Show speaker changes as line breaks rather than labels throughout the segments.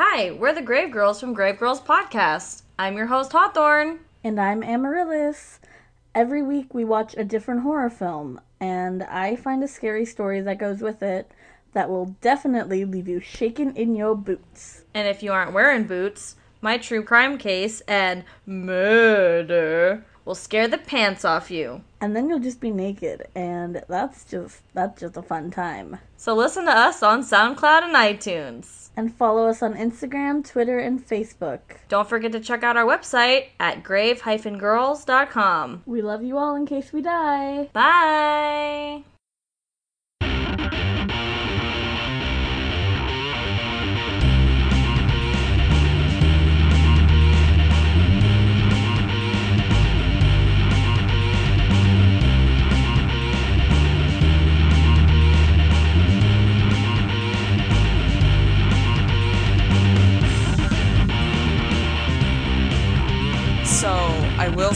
Hi, we're the Grave Girls from Grave Girls Podcast. I'm your host, Hawthorne.
And I'm Amaryllis. Every week we watch a different horror film, and I find a scary story that goes with it that will definitely leave you shaking in your boots.
And if you aren't wearing boots, my true crime case and murder will scare the pants off you.
And then you'll just be naked, and that's just that's just a fun time.
So listen to us on SoundCloud and iTunes.
And follow us on Instagram, Twitter, and Facebook.
Don't forget to check out our website at grave-girls.com.
We love you all in case we die.
Bye.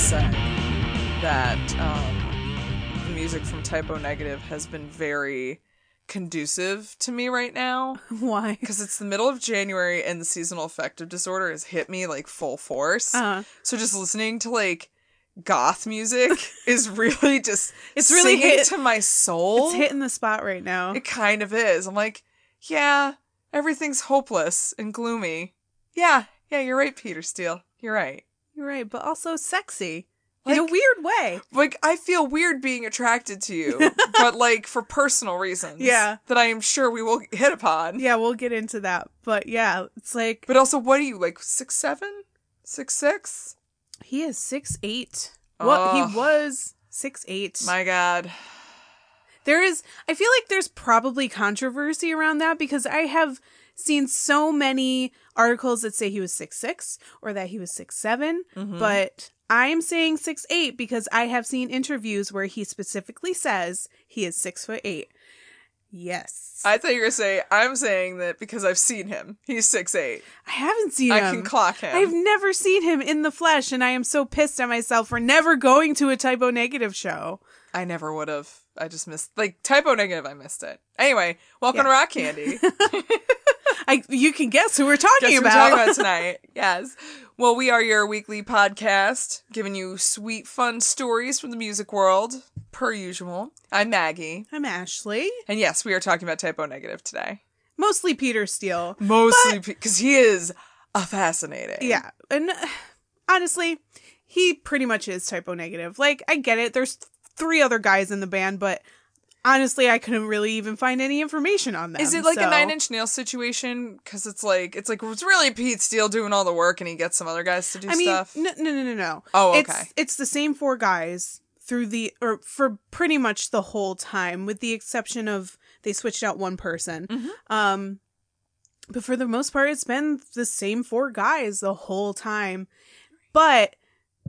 Say that um, the music from Type O Negative has been very conducive to me right now
Why?
because it's the middle of January and the seasonal affective disorder has hit me like full force.
Uh,
So just listening to like goth music is really just
It's really hit-
to my soul.
it's hitting the spot right now.
It kind of is. I'm like, yeah, everything's hopeless and gloomy. Yeah, yeah, you're right, Peter Steele. You're right.
You're right, but also sexy in a weird way.
Like I feel weird being attracted to you, but like for personal reasons.
Yeah.
That I am sure we will hit upon.
Yeah, we'll get into that. But yeah, it's like
But also, what are you like? Six seven, six six?
he is six eight. What
Ugh.
he was six eight.
My God.
There is I feel like there's probably controversy around that because I have seen so many articles that say he was six six or that he was six seven,
Mm-hmm.
but I'm saying six eight because I have seen interviews where he specifically says he is six foot eight. Yes.
I thought you were gonna say I'm saying that because I've seen him. He's six eight.
I haven't seen
I
him.
can clock him.
I've never seen him in the flesh, and I am so pissed at myself for never going to a type O negative show.
I never would have. I just missed like type O negative. I missed it. Anyway, welcome
Yeah.
to Rock Candy.
I you can guess who we're talking
Guess who we're
about.
talking about tonight. Yes. Well, we are your weekly podcast, giving you sweet, fun stories from the music world, per usual. I'm Maggie,
I'm Ashley,
and yes, we are talking about type O negative today.
mostly Peter Steele.
Mostly because he is a fascinating.
Yeah, and uh, honestly, he pretty much is type O negative. Like I get it. There's three other guys in the band, but honestly, I couldn't really even find any information on them.
Is it like a nine inch nail situation? Because it's like it's like it's really Pete Steele doing all the work, and he gets some other guys to do
I mean,
stuff.
no, no, no, no, no.
Oh, okay.
It's the same four guys through the or for pretty much the whole time, with the exception of they switched out one person.
Mhm.
Um, but for the most part, it's been the same four guys the whole time. But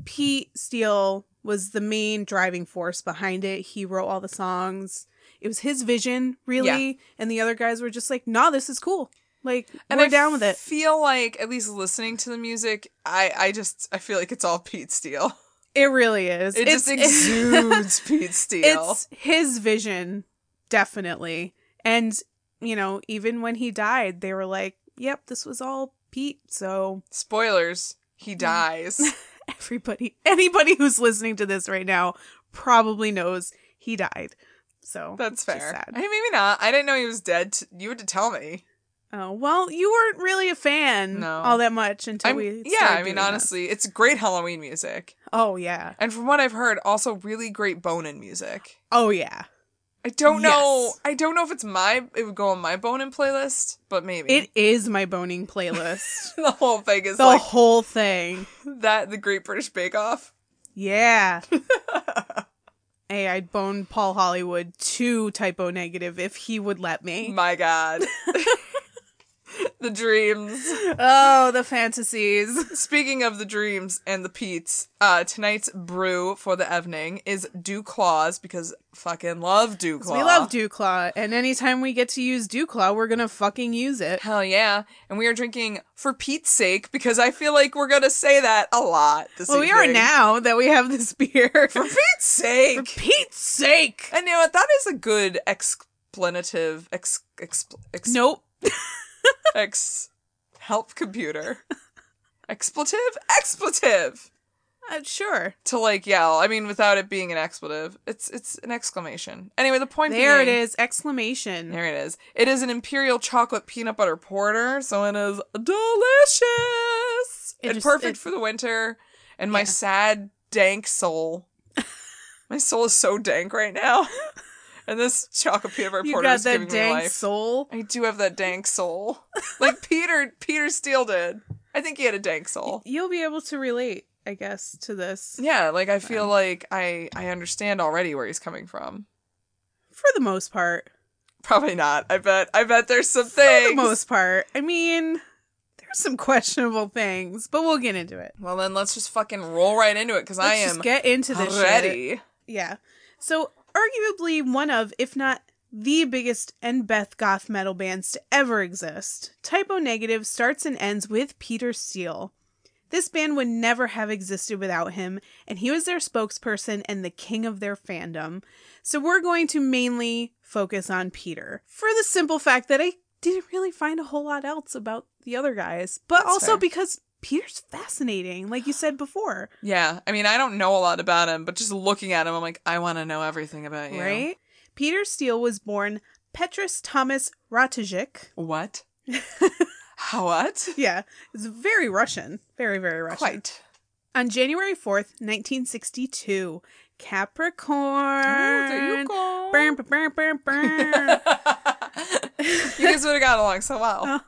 Pete Steele was the main driving force behind it. He wrote all the songs. It was his vision, really, and the other guys were just like, "Nah, this is cool. Like,
and
we're
I
down with it."
Feel like at least listening to the music, I I just I feel like it's all Pete Steele.
It really is.
It just exudes Pete Steele.
It's his vision, definitely. And, you know, even when he died, they were like, yep, this was all Pete. So
Spoilers: he mm. dies.
Everybody, anybody who's listening to this right now probably knows he died. So
That's fair.
sad.
Hey, maybe not. I didn't know he was dead. T- you had to tell me.
Oh, well, you weren't really a fan
No.
all that much until
I'm,
we.
yeah, I mean,
doing this.
honestly, it's great Halloween music,
Oh, yeah.
and from what I've heard, also really great bone-in music.
Oh, yeah.
I don't know.
Yes.
I don't know if it's my. It would go on my bone-in playlist, but maybe
It is my boning playlist.
the whole thing is
the
like
whole thing.
that. The Great British Bake Off.
Yeah. hey, I'd bone Paul Hollywood to typo negative if he would let me.
My God. the dreams.
Oh, the fantasies.
Speaking of the dreams and the Pete's, uh, tonight's brew for the evening is DuClaws because fucking love DuClaw.
We love DuClaw, and anytime we get to use DuClaw, we're gonna fucking use it.
Hell yeah. And we are drinking for Pete's sake because I feel like we're to say that a lot this
Well, we are now that we have this beer.
For Pete's sake.
For Pete's sake.
and you know what? That is a good explanative. Ex, ex, ex,
Nope.
Ex Help computer. Expletive? Expletive!
Uh, sure.
To like yell. I mean, without it being an expletive. It's it's an exclamation. Anyway, the point
There it
being-
is! Exclamation.
There it is. It is an imperial chocolate peanut butter porter, so it is delicious
It
and
just-
perfect
it-
for the winter. And my sad, dank soul. my soul is so dank right now. and this chocolate peanut butter
You
porter is giving me life.
soul.
I do have that dank soul, like Peter Peter Steele did. I think he had a dank soul.
You'll be able to relate, I guess, to this
Yeah, like I feel um, like I I understand already where he's coming from.
for the most part.
Probably not. I bet. I bet there's some things.
For the most part. I mean, there's some questionable things, but we'll get into it.
Well, then let's just fucking roll right into it because I am
just get into this shit.
ready.
Yeah. So, arguably one of, if not the biggest and best goth metal bands to ever exist, Type O Negative starts and ends with Peter Steele. This band would never have existed without him, and he was their spokesperson and the king of their fandom. So, we're going to mainly focus on Peter for the simple fact that I didn't really find a whole lot else about the other guys, but
That's
also
fair.
because Peter's fascinating, like you said before.
Yeah, I mean, I don't know a lot about him, but just looking at him, I'm like, I want to know everything about you.
Right? Peter Steele was born Petrus Thomas Ratajczyk.
What? How what?
Yeah, it's very Russian. Very, very Russian.
Quite.
On January 4th, 1962, Capricorn.
Oh, there you go.
Burn, burn, burn, burn.
you guys would have got along so well. Uh,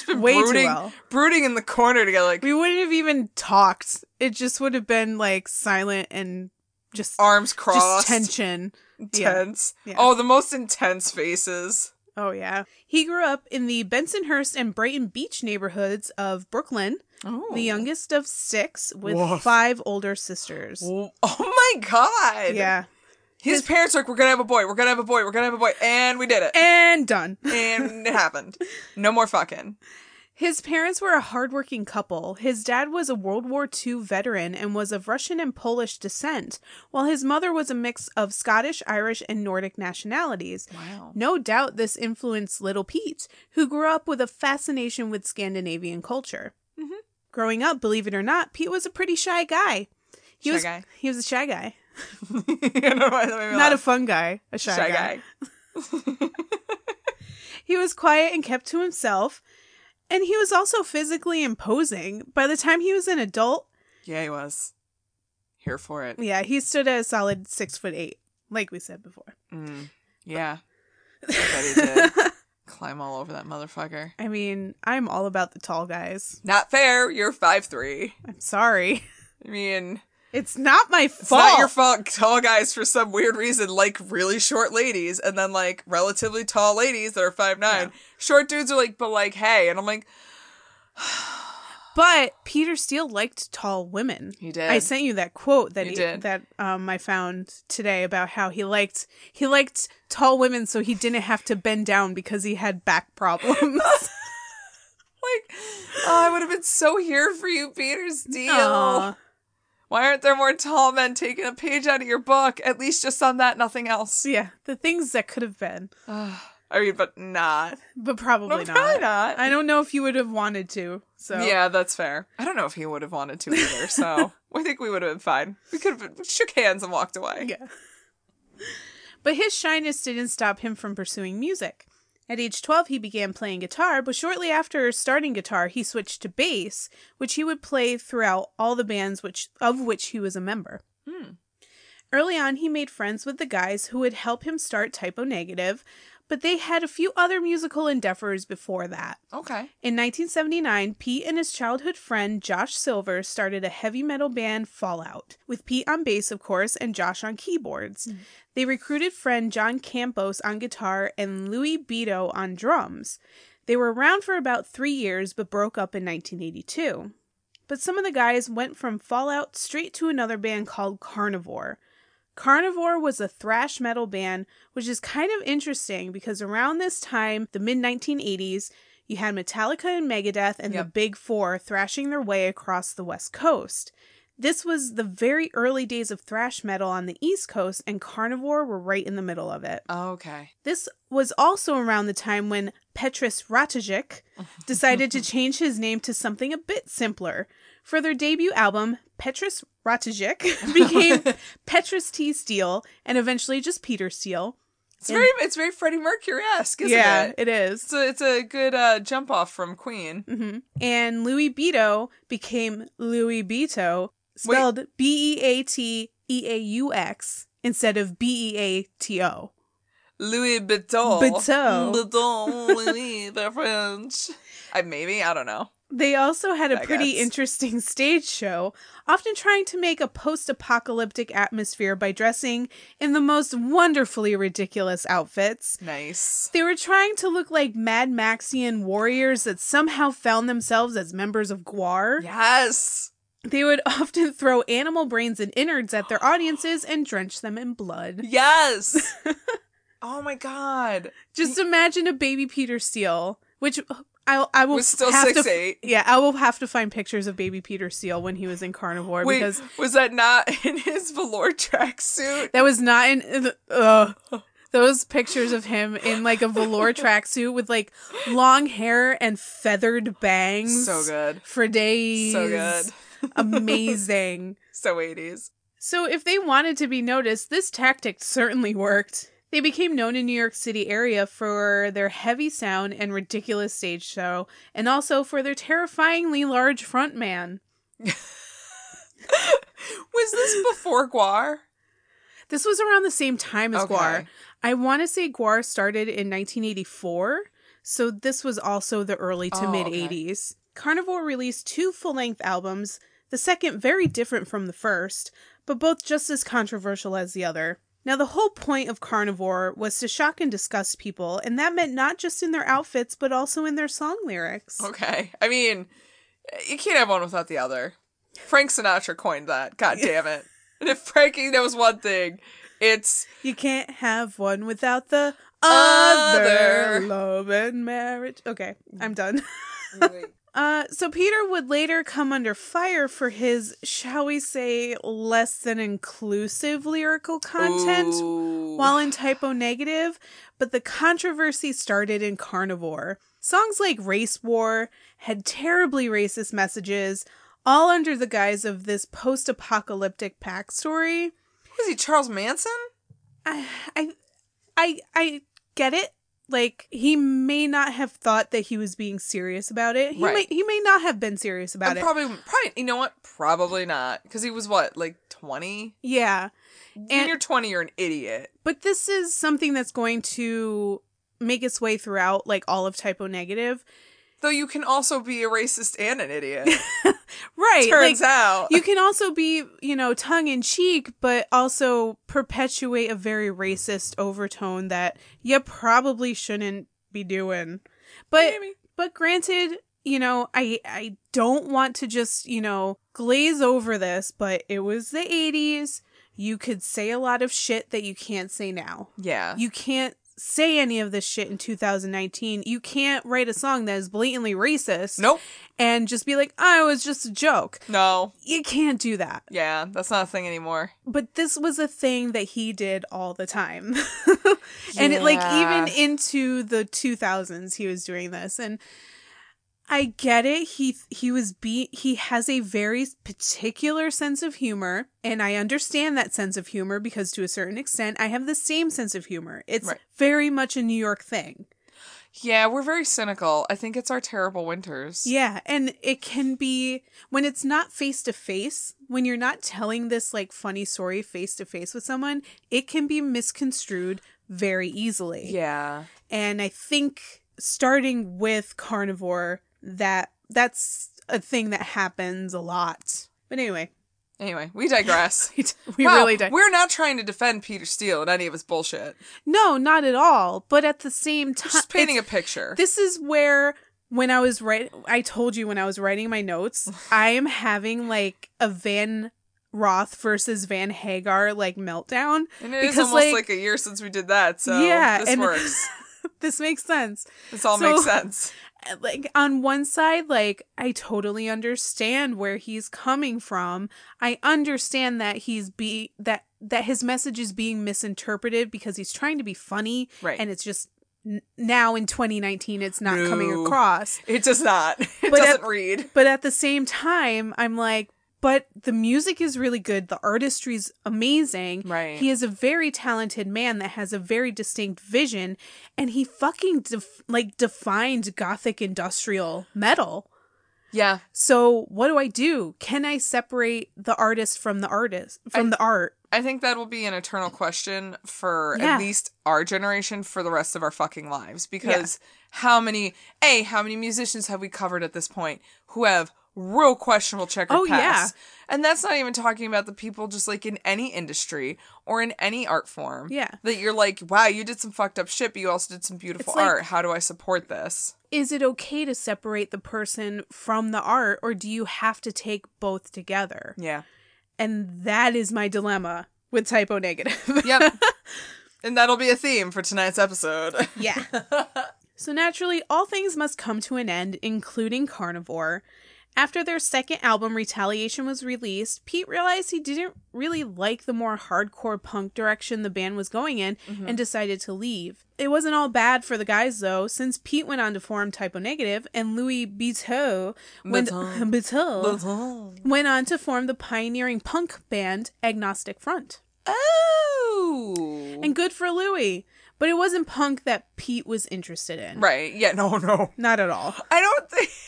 Just been
Way too
brooding,
well.
brooding in the corner together, like
we wouldn't have even talked. It just would have been like silent and just,
arms
just
crossed,
tension.
intense.
Yeah.
Oh, the most intense faces.
Oh, yeah. He grew up in the Bensonhurst and Brighton Beach neighborhoods of Brooklyn,
Oh,
the youngest of six, with
Woof.
five older sisters.
Oh my god.
Yeah.
His parents were like, "We're gonna have a boy. We're gonna have a boy. We're gonna have a boy," and we did it.
And done.
and it happened. No more fucking.
His parents were a hardworking couple. His dad was a World War II veteran and was of Russian and Polish descent, while his mother was a mix of Scottish, Irish, and Nordic nationalities.
Wow.
No doubt this influenced little Pete, who grew up with a fascination with Scandinavian culture.
Mhm.
Growing up, believe it or not, Pete was a pretty shy guy. He
Shy
was
guy.
he was a shy guy,
I don't know why that made me
not a fun guy, a shy,
shy
guy.
guy.
He was quiet and kept to himself, and he was also physically imposing. By the time he was an adult,
Yeah, he was. Here for it.
yeah, he stood at a solid six foot eight, like we said before.
Mm. Yeah. I bet he did. Climb all over that motherfucker.
I mean, I'm all about the tall guys.
Not fair. You're five three.
I'm sorry.
I mean,
It's not my
it's
fault.
not your fault. Tall guys, for some weird reason, like really short ladies, and then like relatively tall ladies that are five nine.
Yeah.
Short dudes are like, but like, hey, and I'm like,
But Peter Steele liked tall women.
He did.
I sent you that quote that he, that um I found today about how he liked he liked tall women so he didn't have to bend down because he had back problems.
like, oh, I would have been so here for you, Peter Steele.
Aw.
Why aren't there more tall men taking a page out of your book? At least just on that, nothing else.
yeah, the things that could have been,
I mean, but not.
but probably
No,
not.
probably not.
I don't know if you would have wanted to. So
Yeah, that's fair. I don't know if he would have wanted to either, so I think we would have been fine. We could have shook hands and walked away.
Yeah. But his shyness didn't stop him from pursuing music. At age 12, he began playing guitar, but shortly after starting guitar, he switched to bass, which he would play throughout all the bands which of which he was a member.
Hmm.
Early on, he made friends with the guys who would help him start Type O Negative, but they had a few other musical endeavors before that.
Okay.
In 1979, Pete and his childhood friend Josh Silver started a heavy metal band Fallout, with Pete on bass, of course, and Josh on keyboards. Mm. They recruited friend John Campos on guitar and Louis Beato on drums. They were around for about three years but broke up in 1982. But some of the guys went from Fallout straight to another band called Carnivore. Carnivore was a thrash metal band, which is kind of interesting because around this time, the mid 1980s, you had Metallica and Megadeth and the Big Four thrashing their way across the West Coast. This was the very early days of thrash metal on the East Coast, and Carnivore were right in the middle of it.
Okay.
This was also around the time when Petrus Ratajczyk, decided to change his name to something a bit simpler. For their debut album, Petrus Ratajczyk became Petrus T. Steele and eventually just Peter Steele.
It's very it's very Freddie Mercury esque, isn't
yeah,
it?
it is.
A, it's a good uh, jump off from Queen.
hmm And Louis Beato became Louis Beateaux, spelled B E A T E A U X instead of B E A T O.
Louis Vuitton.
Vuitton.
Vuitton, Louis, the French. I maybe I don't know.
They also had a
I
pretty
guess.
interesting stage show, often trying to make a post apocalyptic atmosphere by dressing in the most wonderfully ridiculous outfits.
Nice.
They were trying to look like Mad Maxian warriors that somehow found themselves as members of GWAR.
Yes.
They would often throw animal brains and innards at their audiences and drench them in blood.
Yes. oh my god.
Just imagine a baby Peter Steele, which I I will
Was still
have to-
6'8".
Yeah, I will have to find pictures of baby Peter Steele when he was in Carnivore
Wait,
because
was that not in his velour tracksuit?
that was not in. Ugh. Those pictures of him in like a velour tracksuit with like long hair and feathered bangs.
So good.
For days.
So good.
Amazing.
So 80s.
So, if they wanted to be noticed, this tactic certainly worked. They became known in New York City area for their heavy sound and ridiculous stage show, and also for their terrifyingly large frontman.
Was this before GWAR?
This was around the same time as
Okay.
GWAR. I want to say GWAR started in 1984, so this was also the early to
Oh,
mid
okay.
80s. Carnivore released two full length albums, the second very different from the first, but both just as controversial as the other. Now, the whole point of Carnivore was to shock and disgust people, and that meant not just in their outfits, but also in their song lyrics.
Okay. I mean, you can't have one without the other. Frank Sinatra coined that. God damn it. And if Frankie knows one thing, it's
You can't have one without the other.
Other.
Love and marriage. Okay, I'm done. Uh, so Peter would later come under fire for his, shall we say, less than inclusive lyrical content
Ooh.
while in type O negative, but the controversy started in Carnivore. Songs like Race War had terribly racist messages, all under the guise of this post-apocalyptic backstory.
Was he Charles Manson?
I, I, I, I get it. Like he may not have thought that he was being serious about it. He
Right.
may he may not have been serious about
I'm
it.
probably, probably, you know what? Probably not. Because he was what, like 20?
yeah,
when
And-
you're 20, you're an idiot.
but this is something that's going to make its way throughout like all of type O negative.
Though you can also be a racist and an idiot.
Right.
Turns
like,
out.
you can also be, you know, tongue in cheek, but also perpetuate a very racist overtone that you probably shouldn't be doing. But
Maybe.
but granted, you know, I I don't want to just, you know, glaze over this, but it was the 80s. You could say a lot of shit that you can't say now.
Yeah.
You can't say any of this shit in 2019. You can't write a song that is blatantly racist
Nope.
and just be like, "Oh, it was just a joke."
No.
You can't do that.
Yeah, that's not a thing anymore.
But this was a thing that he did all the time. and it like even into the 2000s he was doing this and I get it. He he was be he has a very particular sense of humor and I understand that sense of humor because to a certain extent I have the same sense of humor. It's
Right.
very much a New York thing.
Yeah, we're very cynical. I think it's our terrible winters.
Yeah, and it can be when it's not face to face, when you're not telling this like funny story face to face with someone, it can be misconstrued very easily.
Yeah.
And I think starting with carnivore that that's a thing that happens a lot. But anyway,
Anyway, we digress.
we, we
Wow,
really don't.
We're not trying to defend Peter Steele and any of his bullshit.
No, not at all. But at the same time,
Just painting a picture.
This is where when I was writing, I told you when I was writing my notes, I am having like a Van Roth versus Van Hagar like meltdown.
and it is
because,
almost
like-
like, a year since we did that, so
Yeah,
this works.
this makes sense.
This all
So-
makes sense.
Uh, like on one side, like I totally understand where he's coming from. I understand that he's be that that his message is being misinterpreted because he's trying to be funny
Right.
and it's just n- now in 2019 it's not coming across.
It does not. It
But
doesn't
at-
read.
But at the same time, I'm like, but the music is really good. The artistry's amazing.
Right.
He is a very talented man that has a very distinct vision, and he fucking def- like defined gothic industrial metal.
Yeah.
So what do I do? Can I separate the artist from the artist from
I-
the art?
I think that will be an eternal question for
Yeah.
at least our generation for the rest of our fucking lives. Because how many A, how many musicians have we covered at this point who have real questionable checkered
Oh, yeah.
past? And that's not even talking about the people just like in any industry or in any art form.
Yeah.
That you're like, wow, you did some fucked up shit, but you also did some beautiful
like-
art. How do I support this?
Is it okay to separate the person from the art, or do you have to take both together?
Yeah.
And that is my dilemma with type O negative.
Yep. and that'll be a theme for tonight's episode.
Yeah. so naturally, all things must come to an end, including Carnivore. After their second album, Retaliation, was released, Pete realized he didn't really like the more hardcore punk direction the band was going in mm-hmm. and decided to leave. It wasn't all bad for the guys, though, since Pete went on to form Type O Negative and Louis Biteau went, went on to form the pioneering punk band Agnostic Front.
oh.
And good for Louis. But it wasn't punk that Pete was interested in.
Right. Yeah, no, no.
Not at all.
I don't think.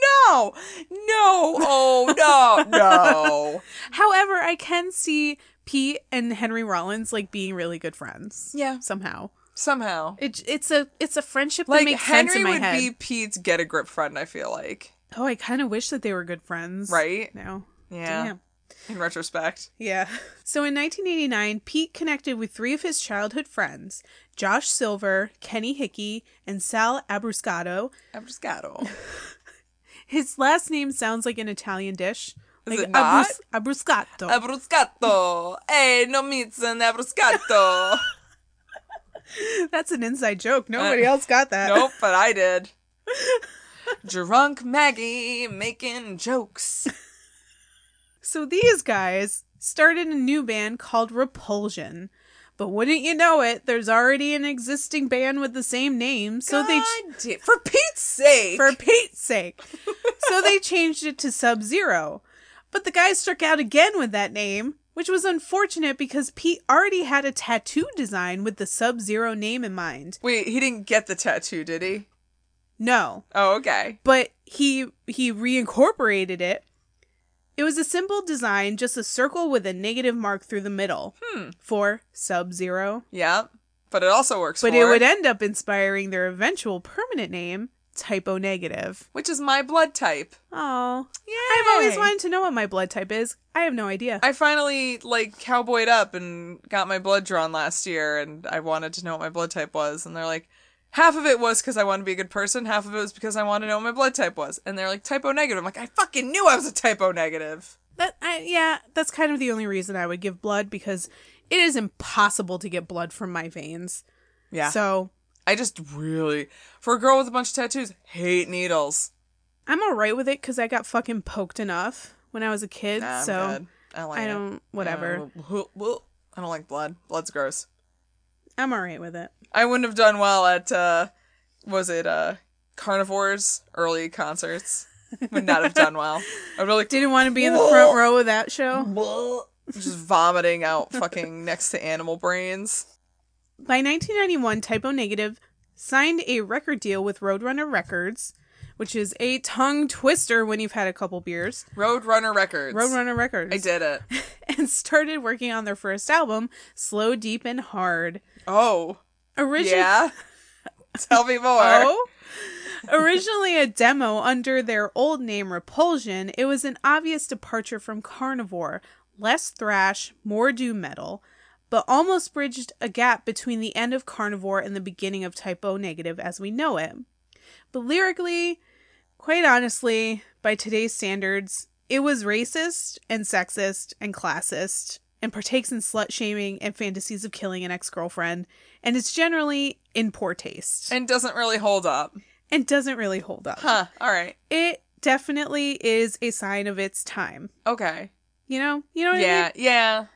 No, no, oh no, no.
However, I can see Pete and Henry Rollins like being really good friends.
Yeah.
Somehow.
Somehow,
It, it's a it's a friendship that makes
Henry
sense in my
would
head.
be Pete's get a grip friend. I feel like,
Oh, I kind of wish that they were good friends.
right?
No.
Yeah.
Damn.
In retrospect,
Yeah. So in 1989, Pete connected with three of his childhood friends Josh Silver, Kenny Hickey, and Sal Abruscato.
Abruscato.
His last name sounds like an Italian dish.
Is
like
it not?
Abrus- Abruscato.
Abruscato. Hey, no meats and abruscato.
That's an inside joke. Nobody
Uh,
else got that.
nope, but I did. Drunk Maggie making jokes.
So these guys started a new band called Repulsion. But wouldn't you know it, there's already an existing band with the same name, so they
God da- for Pete's sake.
for Pete's sake. so they changed it to Sub Zero. But the guys struck out again with that name, which was unfortunate because Pete already had a tattoo design with the Sub Zero name in mind.
Wait, he didn't get the tattoo, did he?
No,
Oh, okay.
but he he reincorporated it. It was a simple design, just a circle with a negative mark through the middle
Hmm.
for Sub Zero.
Yeah, but it also works.
But it would end up inspiring their eventual permanent name, Type O Negative.
which is my blood type.
Oh,
Yeah,
I've always wanted to know what my blood type is. I have no idea.
I finally like cowboyed up and got my blood drawn last year, and I wanted to know what my blood type was, and they're like, half of it was because I wanted to be a good person, half of it was because I wanted to know what my blood type was, and they're like type O negative. I'm like, I fucking knew I was a type O negative.
That I, yeah, that's kind of the only reason I would give blood because it is impossible to get blood from my veins.
Yeah.
So
I just really, for a girl with a bunch of tattoos, hate needles.
I'm all right with it because I got fucking poked enough when I was a kid.
Nah,
so
good. I don't like
I don't. Whatever.
Uh, I don't like blood. Blood's gross.
I'm all right with it.
I wouldn't have done well at uh was it uh carnivores early concerts. Would not have done well. I really like,
Didn't want to be in the front row of that show.
just vomiting out fucking next to animal brains.
By 1991, Type O Negative signed a record deal with Roadrunner Records, which is a tongue twister when you've had a couple beers.
Roadrunner Records.
Roadrunner Records.
I did it.
and started working on their first album, Slow, Deep, and Hard.
Oh.
Originally,
Yeah. Tell me more.
Oh? Originally a demo under their old name Repulsion, it was an obvious departure from Carnivore, less thrash, more doom metal, but almost bridged a gap between the end of Carnivore and the beginning of Type O Negative as we know it. But lyrically, quite honestly, by today's standards, it was racist and sexist and classist and partakes in slut shaming and fantasies of killing an ex girlfriend, and it's generally in poor taste
And doesn't really hold up.
and doesn't really hold up.
Huh. All right.
It definitely is a sign of its time.
Okay.
You know? You know what I
Yeah.
mean?
Yeah.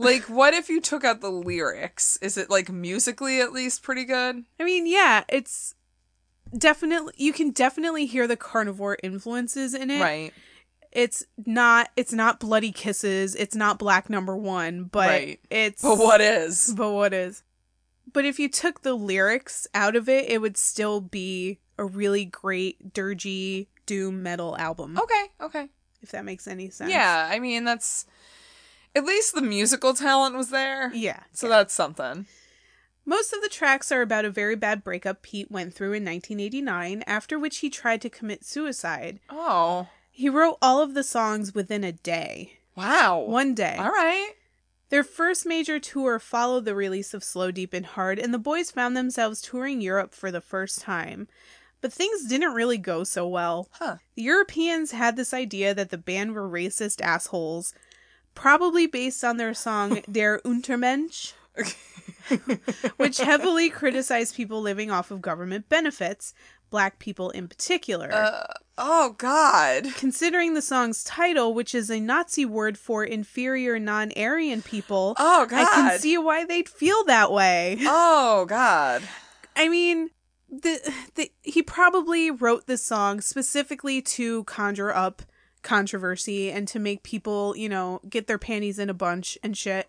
Like, what if you took out the lyrics? Is it like musically at least pretty good?
I mean, yeah, it's definitely you can definitely hear the carnivore influences in it.
Right.
It's not it's not bloody kisses, it's not black number 1, but
Right.
it's
But what is?
But what is? But if you took the lyrics out of it, it would still be a really great dirgy doom metal album.
Okay, okay.
If that makes any sense.
Yeah, I mean, that's. At least the musical talent was there.
Yeah.
So that's something.
Most of the tracks are about a very bad breakup Pete went through in 1989, after which he tried to commit suicide.
Oh.
He wrote all of the songs within a day.
Wow.
One day.
All right.
Their first major tour followed the release of Slow, Deep, and Hard, and the boys found themselves touring Europe for the first time. But things didn't really go so well.
Huh.
The Europeans had this idea that the band were racist assholes, probably based on their song Der Untermensch, which heavily criticized people living off of government benefits, black people in particular.
Uh, oh, God.
Considering the song's title, which is a Nazi word for inferior non Aryan people,
Oh, God.
I can see why they'd feel that way.
Oh, God.
I mean, the, the he probably wrote this song specifically to conjure up controversy and to make people, you know, get their panties in a bunch and shit.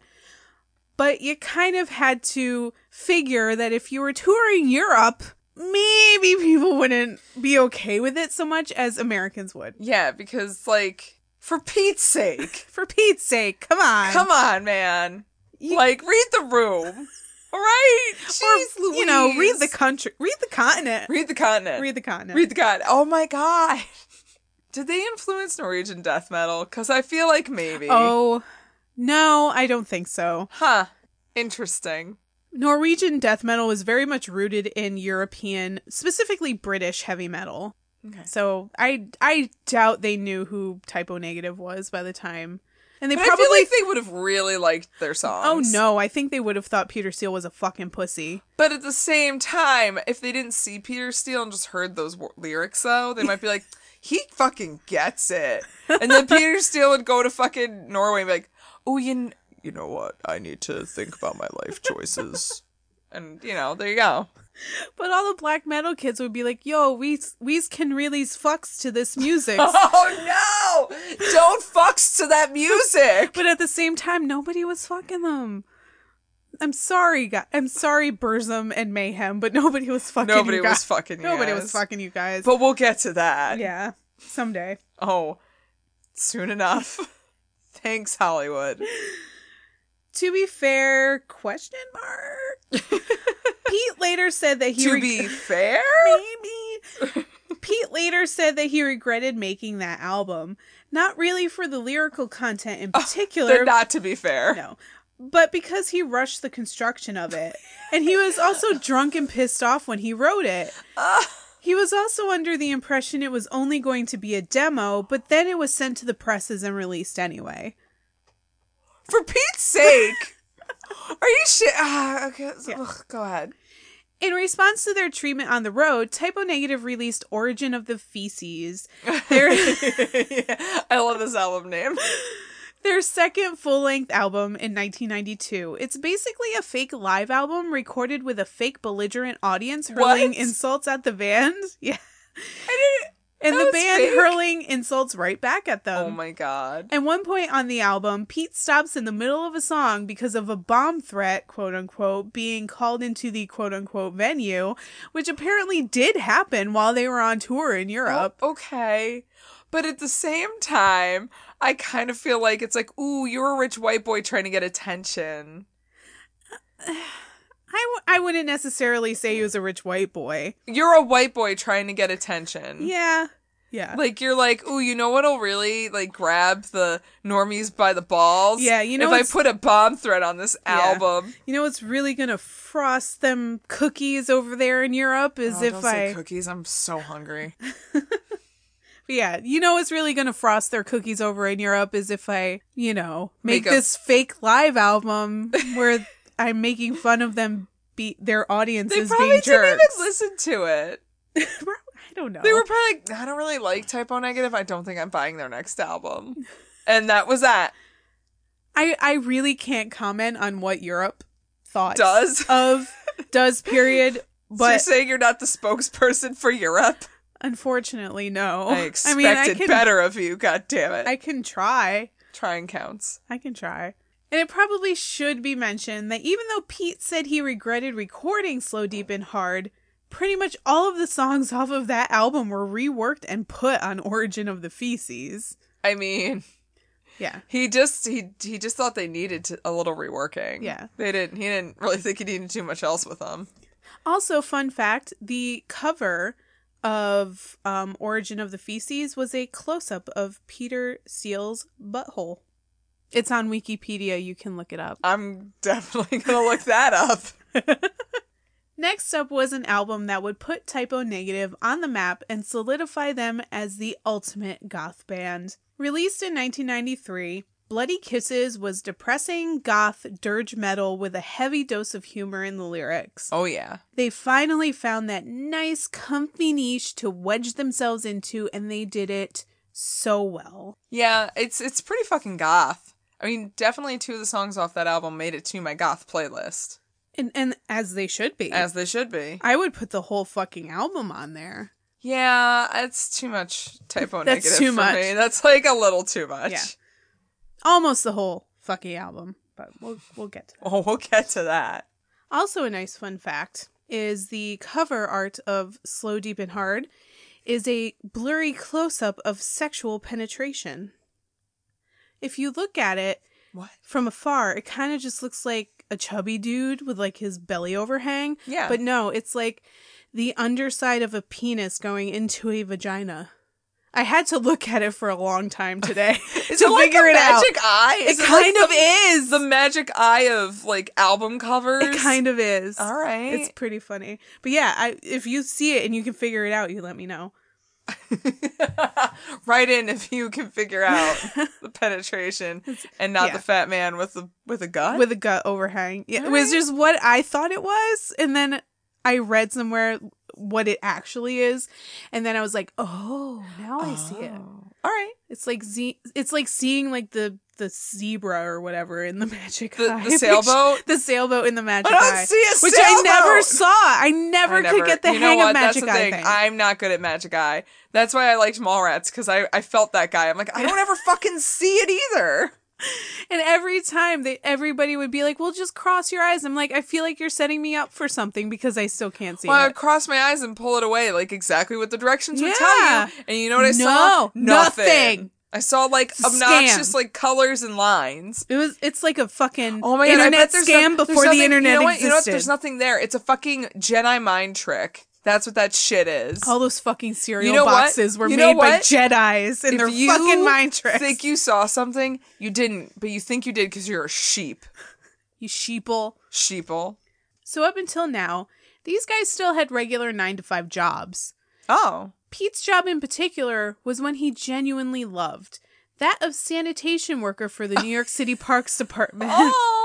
But you kind of had to figure that if you were touring Europe, maybe people wouldn't be okay with it so much as Americans would.
Yeah, because, like, for Pete's sake.
For Pete's sake, come on.
Come on, man.
You-
like, read the room. All right? Jeez,
Or,
Louise.
you know, read the country, read the continent.
Read the continent.
Read the continent.
Read the God. Oh my God. Did they influence Norwegian death metal? Because I feel like maybe.
Oh, no, I don't think so.
Huh. Interesting.
Norwegian death metal was very much rooted in European, specifically British heavy metal.
Okay.
So I I doubt they knew who Type O Negative was by the time, and they
But
probably.
I feel like they would have really liked their songs.
oh no, I think they would have thought Peter Steele was a fucking pussy.
But at the same time, if they didn't see Peter Steele and just heard those w- lyrics, though, they might be like, he fucking gets it. And then Peter Steele would go to fucking Norway and be like, oh, you, you know what? I need to think about my life choices. and, you know, there you go.
But all the black metal kids would be like, "Yo, we we can release fucks to this music."
Oh, no! Don't fucks to that music!
But at the same time, nobody was fucking them. I'm sorry, guys. I'm sorry, Burzum and Mayhem, but nobody was fucking.
Nobody
you
was
guys.
fucking you
Nobody
guys.
was fucking you guys.
But we'll get to that.
yeah, someday.
Oh, soon enough. Thanks, Hollywood.
To be fair, question mark. Pete later said that he
to
reg-
be fair,
maybe. Pete later said that he regretted making that album, not really for the lyrical content in oh, particular,
they're not to be fair.
No. But because he rushed the construction of it. And he was also drunk and pissed off when he wrote it. He was also under the impression it was only going to be a demo, but then it was sent to the presses and released anyway.
For Pete's sake. Are you shit? Ah, okay. so-
Yeah.
ugh, go ahead.
In response to their treatment on the road, Type O Negative released Origin of the Feces, their,
I love this album name.
their second full length album in 1992. It's basically a fake live album recorded with a fake belligerent audience hurling
What?
insults at the band. Yeah.
I didn't.
And
That
the band
fake?
hurling insults right back at them.
Oh my god.
At one point on the album, Pete stops in the middle of a song because of a bomb threat, quote unquote, being called into the quote unquote venue, which apparently did happen while they were on tour in Europe.
Oh, okay. But at the same time, I kind of feel like it's like, ooh, you're a rich white boy trying to get attention.
I, w- I wouldn't necessarily say he was a rich white boy.
You're a white boy trying to get attention.
Yeah. Yeah.
Like you're like, ooh, you know what'll really like grab the normies by the balls?
Yeah, you know
if I put a bomb threat on this
Yeah.
album.
you know what's really gonna frost them cookies over there in Europe is
Oh,
if I
cookies. I'm so hungry.
Yeah, you know what's really gonna frost their cookies over in Europe is if I, you know, make,
Make a-
this fake live album where I'm making fun of them be their audience
They
as
probably
being
didn't even listen to it.
I don't know.
They were probably like, I don't really like Type O Negative. I don't think I'm buying their next album. And that was that.
I I really can't comment on what Europe thought
Does?
of does period,
so you're
but
saying you're not the spokesperson for Europe?
unfortunately, no.
I expected
I can,
better of you. God damn it!
I can try.
Trying counts.
I can try. And it probably should be mentioned that even though Pete said he regretted recording Slow Deep and Hard, pretty much all of the songs off of that album were reworked and put on Origin of the Feces.
I mean,
Yeah.
he just he he just thought they needed to, a little reworking.
Yeah.
they didn't. He didn't really think he needed too much else with them.
Also, fun fact the cover of um, Origin of the Feces was a close up of Peter Steele's butthole. It's on Wikipedia. You can look it up.
I'm definitely gonna look that up.
Next up was an album that would put Type O Negative on the map and solidify them as the ultimate goth band. Released in 1993, Bloody Kisses was depressing goth dirge metal with a heavy dose of humor in the lyrics.
Oh yeah.
They finally found that nice, comfy niche to wedge themselves into, and they did it so well.
Yeah, it's it's pretty fucking goth. I mean, definitely two of the songs off that album made it to my goth playlist,
And, and as they should be.
as they should be.
I would put the whole fucking album on there.
Yeah, it's too much typo
That's
negative
too
for
much.
me. That's like a little too much.
Yeah. Almost the whole fucking album, but we'll we'll get to that.
Oh, we'll get to that.
Also, a nice fun fact is the cover art of Slow, Deep, and Hard is a blurry close up of sexual penetration. If you look at it
What?
from afar, it kind of just looks like a chubby dude with like his belly overhang.
Yeah.
But no, it's like the underside of a penis going into a vagina. I had to look at it for a long time today
Is
to
it like
figure
a
it out.
magic eye?
It
Is
kind
like
of
the,
is.
the magic eye of like album covers.
It kind of is.
All right.
It's pretty funny. But yeah, I, if you see it and you can figure it out, you let me know.
Write in if you can figure out the penetration and not
yeah.
the fat man with the with a gut.
With a gut overhang. Yeah, it
All
was just what I thought it was. And then I read somewhere what it actually is. And then I was like, oh, now I see it.
Oh. All right.
It's like z- it's like seeing like the the zebra or whatever in the magic
The-
eye.
the sailboat?
the sailboat in the magic
I don't
eye.
see a
which I never saw. I never,
I never
could get the hang
what?
of magic
That's the
eye
thing.
thing.
I'm not good at magic eye. That's why I liked Mallrats because I I felt that guy. I'm like I don't ever fucking see it either.
And every time they everybody would be like, "Well, just cross your eyes." I'm like, I feel like you're setting me up for something because I still can't see
Well, I cross my eyes and pull it away, like exactly what the directions would tell you. And you know what I
No,
saw?
nothing.
I saw like obnoxious
scam.
like colors and lines.
It was it's like a fucking
Oh my god!
Internet scam
no-
before
nothing-
the internet
you know
existed.
You know what? There's nothing there. It's a fucking Jedi mind trick. That's what that shit is.
All those fucking cereal
You know what?
boxes were
You
made by? Jedi's and
if
they're fucking mind tricks.
think you saw something, you didn't, but you think you did because you're a sheep.
you sheeple.
Sheeple.
So up until now, these guys still had regular 9 to 5 jobs.
Oh.
Pete's job in particular was one he genuinely loved. That of sanitation worker for the New York City Parks Department.
Oh.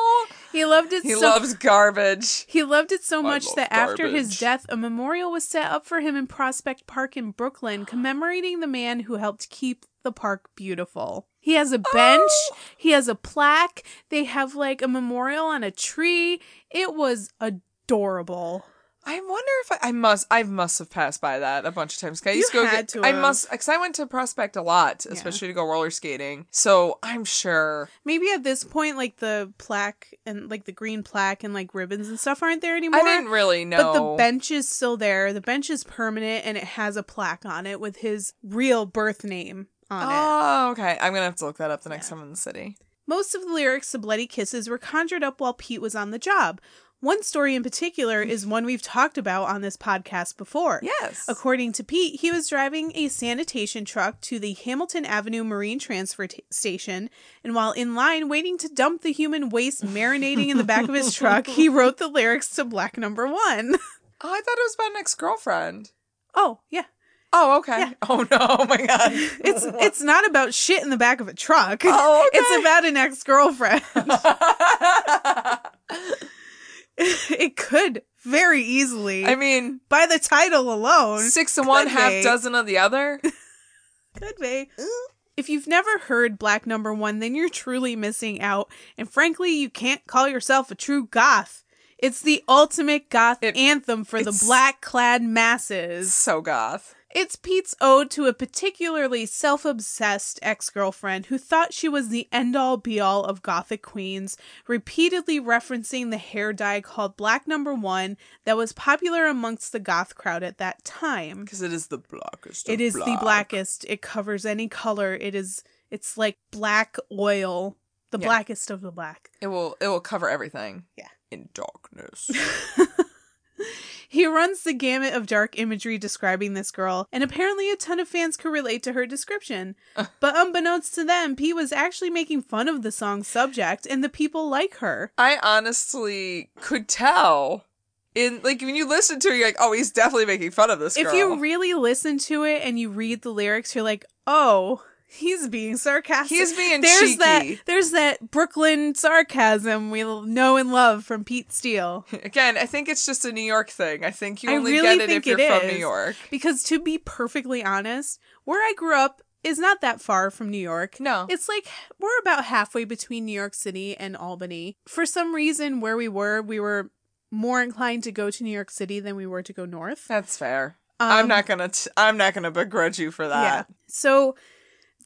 He loved it
he
so
loves garbage.
He loved it so
I
much that after his death, a memorial was set up for him in Prospect Park in Brooklyn, commemorating the man who helped keep the park beautiful. He has a bench,
Oh.
he has a plaque, they have like a memorial on a tree. It was adorable.
I wonder if I, I must. I must have passed by that a bunch of times. I
You
to go.
had
get,
to
I must because I went to Prospect a lot, especially to go roller skating. So I'm sure.
Maybe at this point, like the plaque and like the green plaque and like ribbons and stuff aren't there anymore.
I didn't really know.
But the bench is still there. The bench is permanent and it has a plaque on it with his real birth name on it.
Oh, okay. I'm gonna have to look that up the next time I'm in the city.
Most of the lyrics to Bloody Kisses were conjured up while Pete was on the job. One story in particular is one we've talked about on this podcast before.
Yes.
According to Pete, he was driving a sanitation truck to the Hamilton Avenue Marine Transfer t- Station, and while in line waiting to dump the human waste marinating in the back of his truck, he wrote the lyrics to Black Number One.
Oh, I thought it was about an ex girlfriend.
Oh, yeah.
Oh, okay.
Yeah.
Oh no! Oh my god!
It's it's not about shit in the back of a truck.
Oh, okay.
It's about an ex-girlfriend. it could very easily.
I mean,
by the title alone,
six of one, half
be.
dozen of the other.
could be. If you've never heard Black Number One, then you're truly missing out. And frankly, you can't call yourself a true goth. It's the ultimate goth
It-
anthem for the black clad masses.
So goth.
It's Pete's ode to a particularly self obsessed ex girlfriend who thought she was the end all be all of gothic queens, repeatedly referencing the hair dye called Black Number One that was popular amongst the goth crowd at that time.
Because it is the blackest.
It is the blackest. It covers any color. It is it's like black oil, the
Yeah.
blackest of the black.
It will. It will cover everything.
Yeah.
In darkness.
He runs the gamut of dark imagery describing this girl, and apparently a ton of fans could relate to her description. Uh. but unbeknownst to them, P was actually making fun of the song's subject, and the people like her.
I honestly could tell. In like when you listen to it, you're like, oh, he's definitely making fun of this girl.
If you really listen to it and you read the lyrics, you're like, oh, he's being sarcastic.
He's being
there's
cheeky.
that there's that Brooklyn sarcasm we know and love from Pete Steele.
Again, I think it's just a New York thing. I think you only
really
get it if you're
it
from. New York.
Because to be perfectly honest, where I grew up is not that far from New York.
No.
It's like we're about halfway between New York City and Albany. For some reason, where we were, we were more inclined to go to New York City than we were to go north.
That's fair. I'm
Um,
not gonna. T- I'm not gonna begrudge you for that.
Yeah. So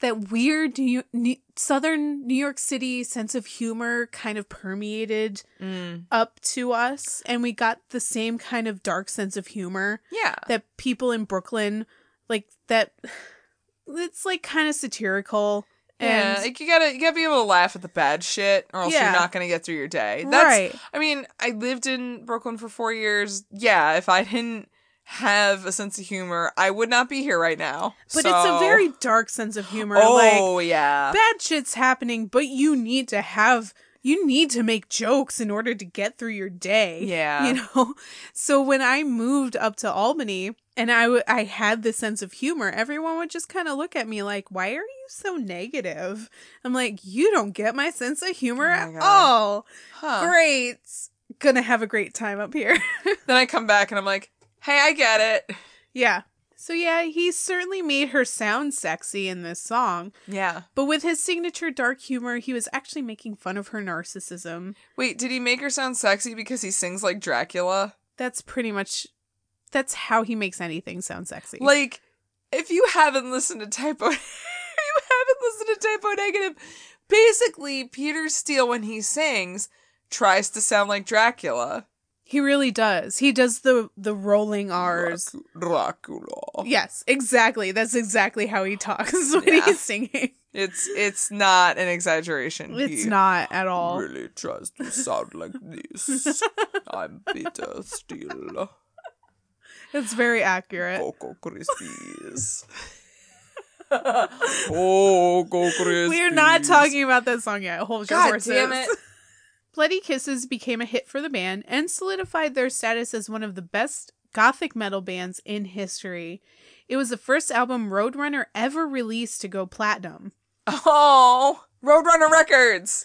that weird New- New- Southern New York City sense of humor kind of permeated
Mm.
up to us, and we got the same kind of dark sense of humor
Yeah.
that people in Brooklyn like that. It's like kind of satirical.
Yeah,
And
like you gotta you gotta be able to laugh at the bad shit, or else
Yeah.
you're not gonna get through your day. That's,
right.
I mean, I lived in Brooklyn for four years. Yeah, if I didn't have a sense of humor, I would not be here right now.
But it's a very dark sense of humor. like
oh yeah,
bad shit's happening, but you need to have you need to make jokes in order to get through your day.
Yeah.
You know? So when I moved up to Albany and I w- I had this sense of humor, everyone would just kind of look at me like, "Why are you so negative?" I'm like, "You don't get my sense of humor
Oh
at all."
Huh.
Great. Gonna have a great time up here.
Then I come back and I'm like, hey, I get it.
yeah. So yeah, he certainly made her sound sexy in this song.
Yeah.
But with his signature dark humor, he was actually making fun of her narcissism.
Wait, did he make her sound sexy because he sings like Dracula?
That's pretty much that's how he makes anything sound sexy.
Like, if you haven't listened to Type O, you haven't listened to Type O Negative. Basically, Peter Steele, when he sings, tries to sound like Dracula.
He really does. He does the the rolling R's.
Dracula.
Yes, exactly. That's exactly how he talks when
Yeah.
he's singing.
It's it's not an exaggeration.
It's
He
not at all.
Really tries to sound like this. I'm Peter Steele.
It's very accurate.
Cocoa Krispies. oh, Cocoa Krispies.
We are not talking about that song yet. Hold your
God
horses.
damn it.
Bloody Kisses became a hit for the band and solidified their status as one of the best gothic metal bands in history. It was the first album Roadrunner ever released to go platinum,
Oh, Roadrunner Records.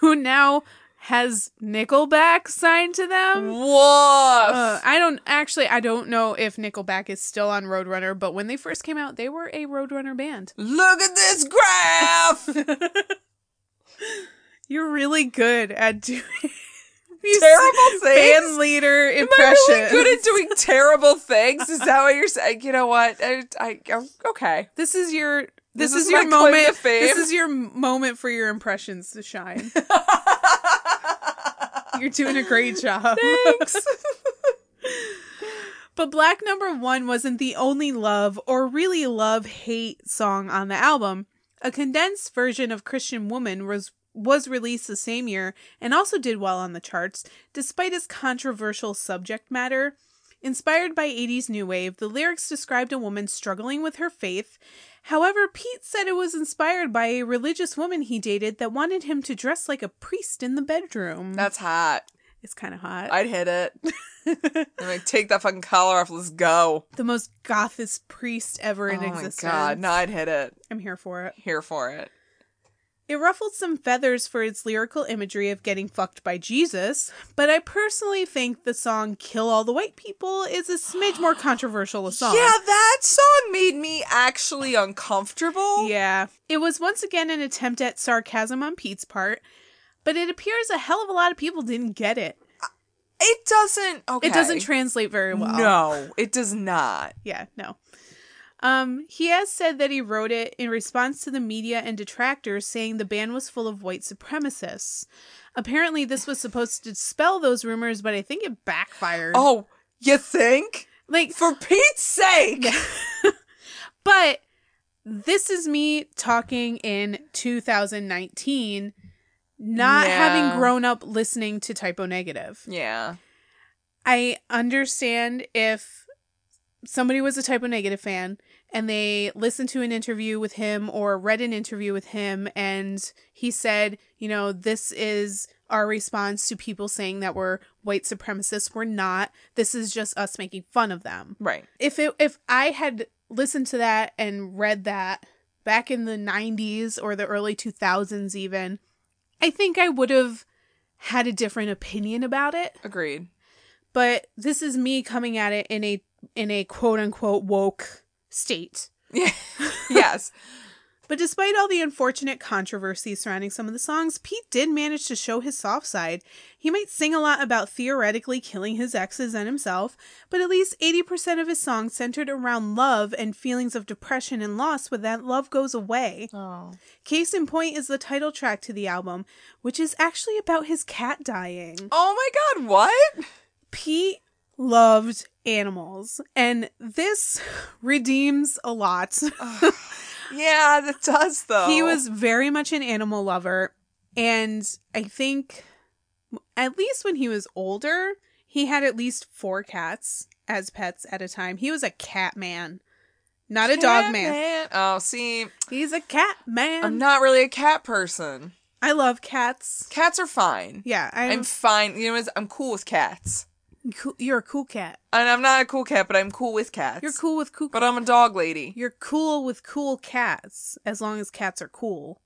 who now has Nickelback signed to them.
Woof.
Uh, I don't actually I don't know if Nickelback is still on Roadrunner, but when they first came out, they were a Roadrunner band.
Look at this graph.
You're really good at doing
Terrible things.
band leader
Am I
impressions.
really good at doing terrible things? Is that what you're saying? You know what? I, I I'm- okay.
This is your this,
This
is,
is
your moment.
fame.
This is your moment for your impressions to shine. You're doing a great job.
Thanks.
But Black Number 1 wasn't the only love or really love hate song on the album. A condensed version of Christian Woman was was released the same year and also did well on the charts despite its controversial subject matter. Inspired by 80s new wave, the lyrics described a woman struggling with her faith. However, Pete said it was inspired by a religious woman he dated that wanted him to dress like a priest in the bedroom.
That's hot.
it's kind of hot.
I'd hit it. I'm like, take that fucking collar off. Let's go.
the most gothest priest ever in
oh
existence.
my god. No, I'd hit it.
I'm here for it.
Here for it.
It ruffled some feathers for its lyrical imagery of getting fucked by Jesus, but I personally think the song Kill All the White People is a smidge more controversial a song.
Yeah, that song made me actually uncomfortable.
Yeah. It was once again an attempt at sarcasm on Pete's part, but it appears a hell of a lot of people didn't get it.
Uh, it doesn't. Okay.
It doesn't translate very well.
No, it does not.
Yeah, no. Um, he has said that he wrote it in response to the media and detractors saying the band was full of white supremacists. Apparently, this was supposed to dispel those rumors, but I think it backfired.
Oh, you think?
like,
For Pete's sake!
but this is me talking in 2019, not
Yeah.
having grown up listening to type O negative.
Yeah.
I understand if somebody was a type O negative fan and they listened to an interview with him or read an interview with him and he said, you know, this is our response to people saying that we're white supremacists. We're not. This is just us making fun of them.
Right.
If it if I had listened to that and read that back in the 90s or the early 2000s even, I think I would have had a different opinion about it
Agreed.
but this is me coming at it in a in a quote unquote woke state.
Yes.
But despite all the unfortunate controversy surrounding some of the songs, Pete did manage to show his soft side. He might sing a lot about theoretically killing his exes and himself, but at least 80% of his songs centered around love and feelings of depression and loss when that love goes away.
Oh.
Case in point is the title track to the album, which is actually about his cat dying.
Oh my god, what?
Pete loved animals, and this redeems a lot.
Yeah, that does though.
he was very much an animal lover, and I think at least when he was older, he had at least four cats as pets at a time. He was a cat man, not a dog
Cat
man.
Oh, see,
He's a cat man.
I'm not really a cat person.
I love cats.
Cats are fine.
Yeah, I'm,
I'm fine. You know, what? I'm cool with cats.
You're a cool cat.
And I'm not a cool cat, but I'm cool with cats.
You're cool with cool.
But I'm a dog lady.
You're cool with cool cats as long as cats are cool.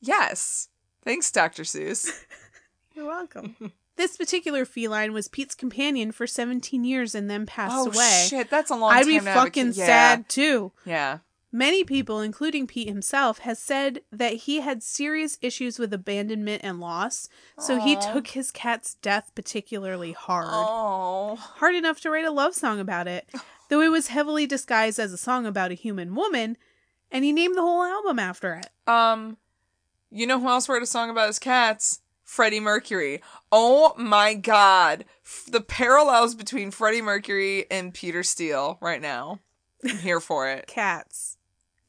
Yes. Thanks, Dr. Seuss.
You're welcome. this particular feline was Pete's companion for 17 years and then passed away.
oh
away.
shit, that's a long
I'd
time
be
to have a
fucking
kid. Yeah.
sad too.
Yeah.
Many people, including Pete himself, has said that he had serious issues with abandonment and loss, so he took his cat's death particularly hard.
Oh.
Hard enough to write a love song about it, though it was heavily disguised as a song about a human woman, and he named the whole album after it.
Um, you know who else wrote a song about his cats? Freddie Mercury. Oh my god. F- The parallels between Freddie Mercury and Peter Steele right now. I'm here for it.
Cats.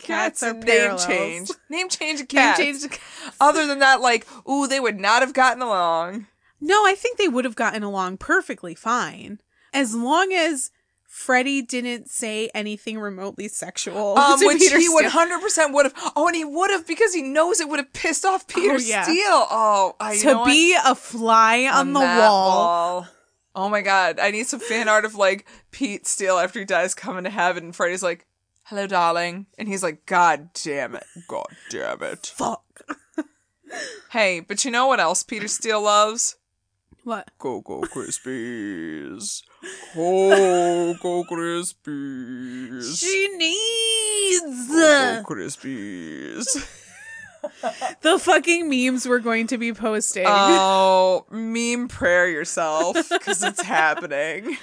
Cats,
are
and name change. Name change of
Name
cats.
change to-
Other than that, like, ooh, they would not have gotten along.
No, I think they would have gotten along perfectly fine. As long as Freddie didn't say anything remotely sexual.
Um, which
Peter
he
Steele.
hundred percent would have. Oh, and he would have because he knows it would have pissed off Peter
Oh, yeah.
Steele. Oh, I
to
what?
be a fly on, the
that
wall.
Oh my god, I need some fan art of like Pete Steele after he dies coming to heaven, and Freddie's like, "Hello, darling," and he's like, "God damn it, God damn it."
Fuck.
Hey, but you know what else Peter Steele loves?
What?
Cocoa Krispies. Cocoa Krispies.
She needs
Cocoa Krispies.
the fucking memes we're going to be posting.
Oh, meme prayer yourself because it's happening.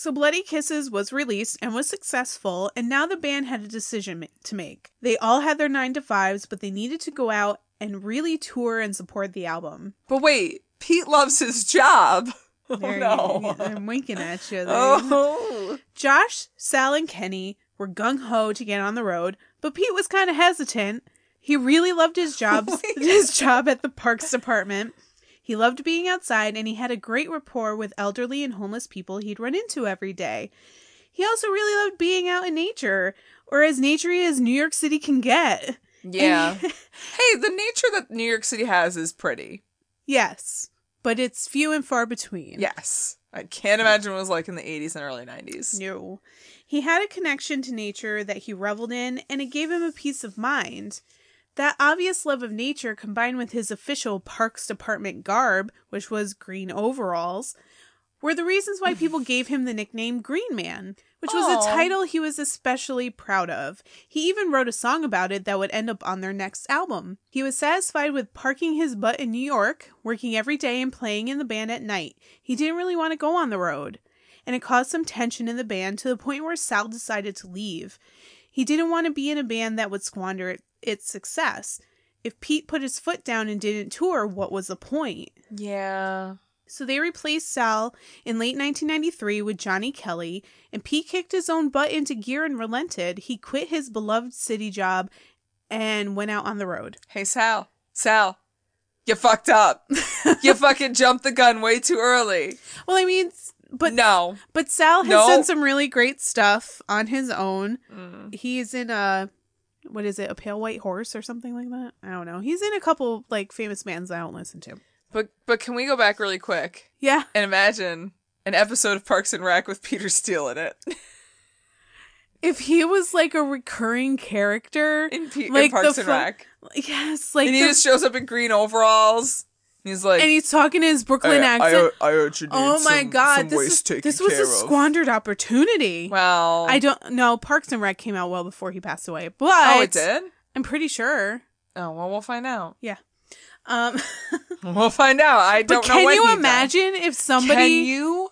So Bloody Kisses was released and was successful, and now the band had a decision to make. They all had their 9 to 5s, but they needed to go out and really tour and support the album.
But wait, Pete loves his job. Oh
There you-
no.
I'm winking at you. There.
Oh.
Josh, Sal, and Kenny were gung ho to get on the road, but Pete was kind of hesitant. He really loved his job, oh his job at the parks department. He loved being outside, and he had a great rapport with elderly and homeless people he'd run into every day. He also really loved being out in nature, or as naturey as New York City can get.
Yeah. hey, the nature that New York City has is pretty.
Yes, but it's few and far between.
Yes. I can't imagine what it was like in the 80s and early 90s.
No. He had a connection to nature that he reveled in, and it gave him a peace of mind. That obvious love of nature combined with his official Parks Department garb, which was green overalls, were the reasons why people gave him the nickname Green Man, which was a title he was especially proud of. He even wrote a song about it that would end up on their next album. He was satisfied with parking his butt in New York, working every day and playing in the band at night. He didn't really want to go on the road. And it caused some tension in the band to the point where Sal decided to leave. He didn't want to be in a band that would squander it- its success. If Pete put his foot down and didn't tour, what was the point?
Yeah.
So they replaced Sal in late 1993 with Johnny Kelly, and Pete kicked his own butt into gear and relented. He quit his beloved city job and went out on the road.
Hey, Sal. Sal. You fucked up. you fucking jumped the gun way too early.
Well, I mean, but
no.
but Sal has
No.
done some really great stuff on his own.
Mm.
He's in a what is it, a pale white horse or something like that? I don't know. He's in a couple like famous bands I don't listen to.
But but can we go back really quick
Yeah.
and imagine an episode of Parks and Rec with Peter Steele in it?
If he was like a recurring character
In, Pe- in Parks and
fu-
Rec.
yes, like
And he
the-
just shows up in green overalls. And he's like,
and he's talking in his Brooklyn
I,
accent.
I, I heard you
oh my
some-
god,
some
this is this was a
of.
squandered opportunity.
Well,
I don't know. Parks and Rec came out well before he passed away, but
Oh, it did?
I'm pretty sure.
Oh, well, we'll find out. Yeah.
Um,
We'll find out. I don't know
can
when
you
he died.
imagine if somebody?
Can you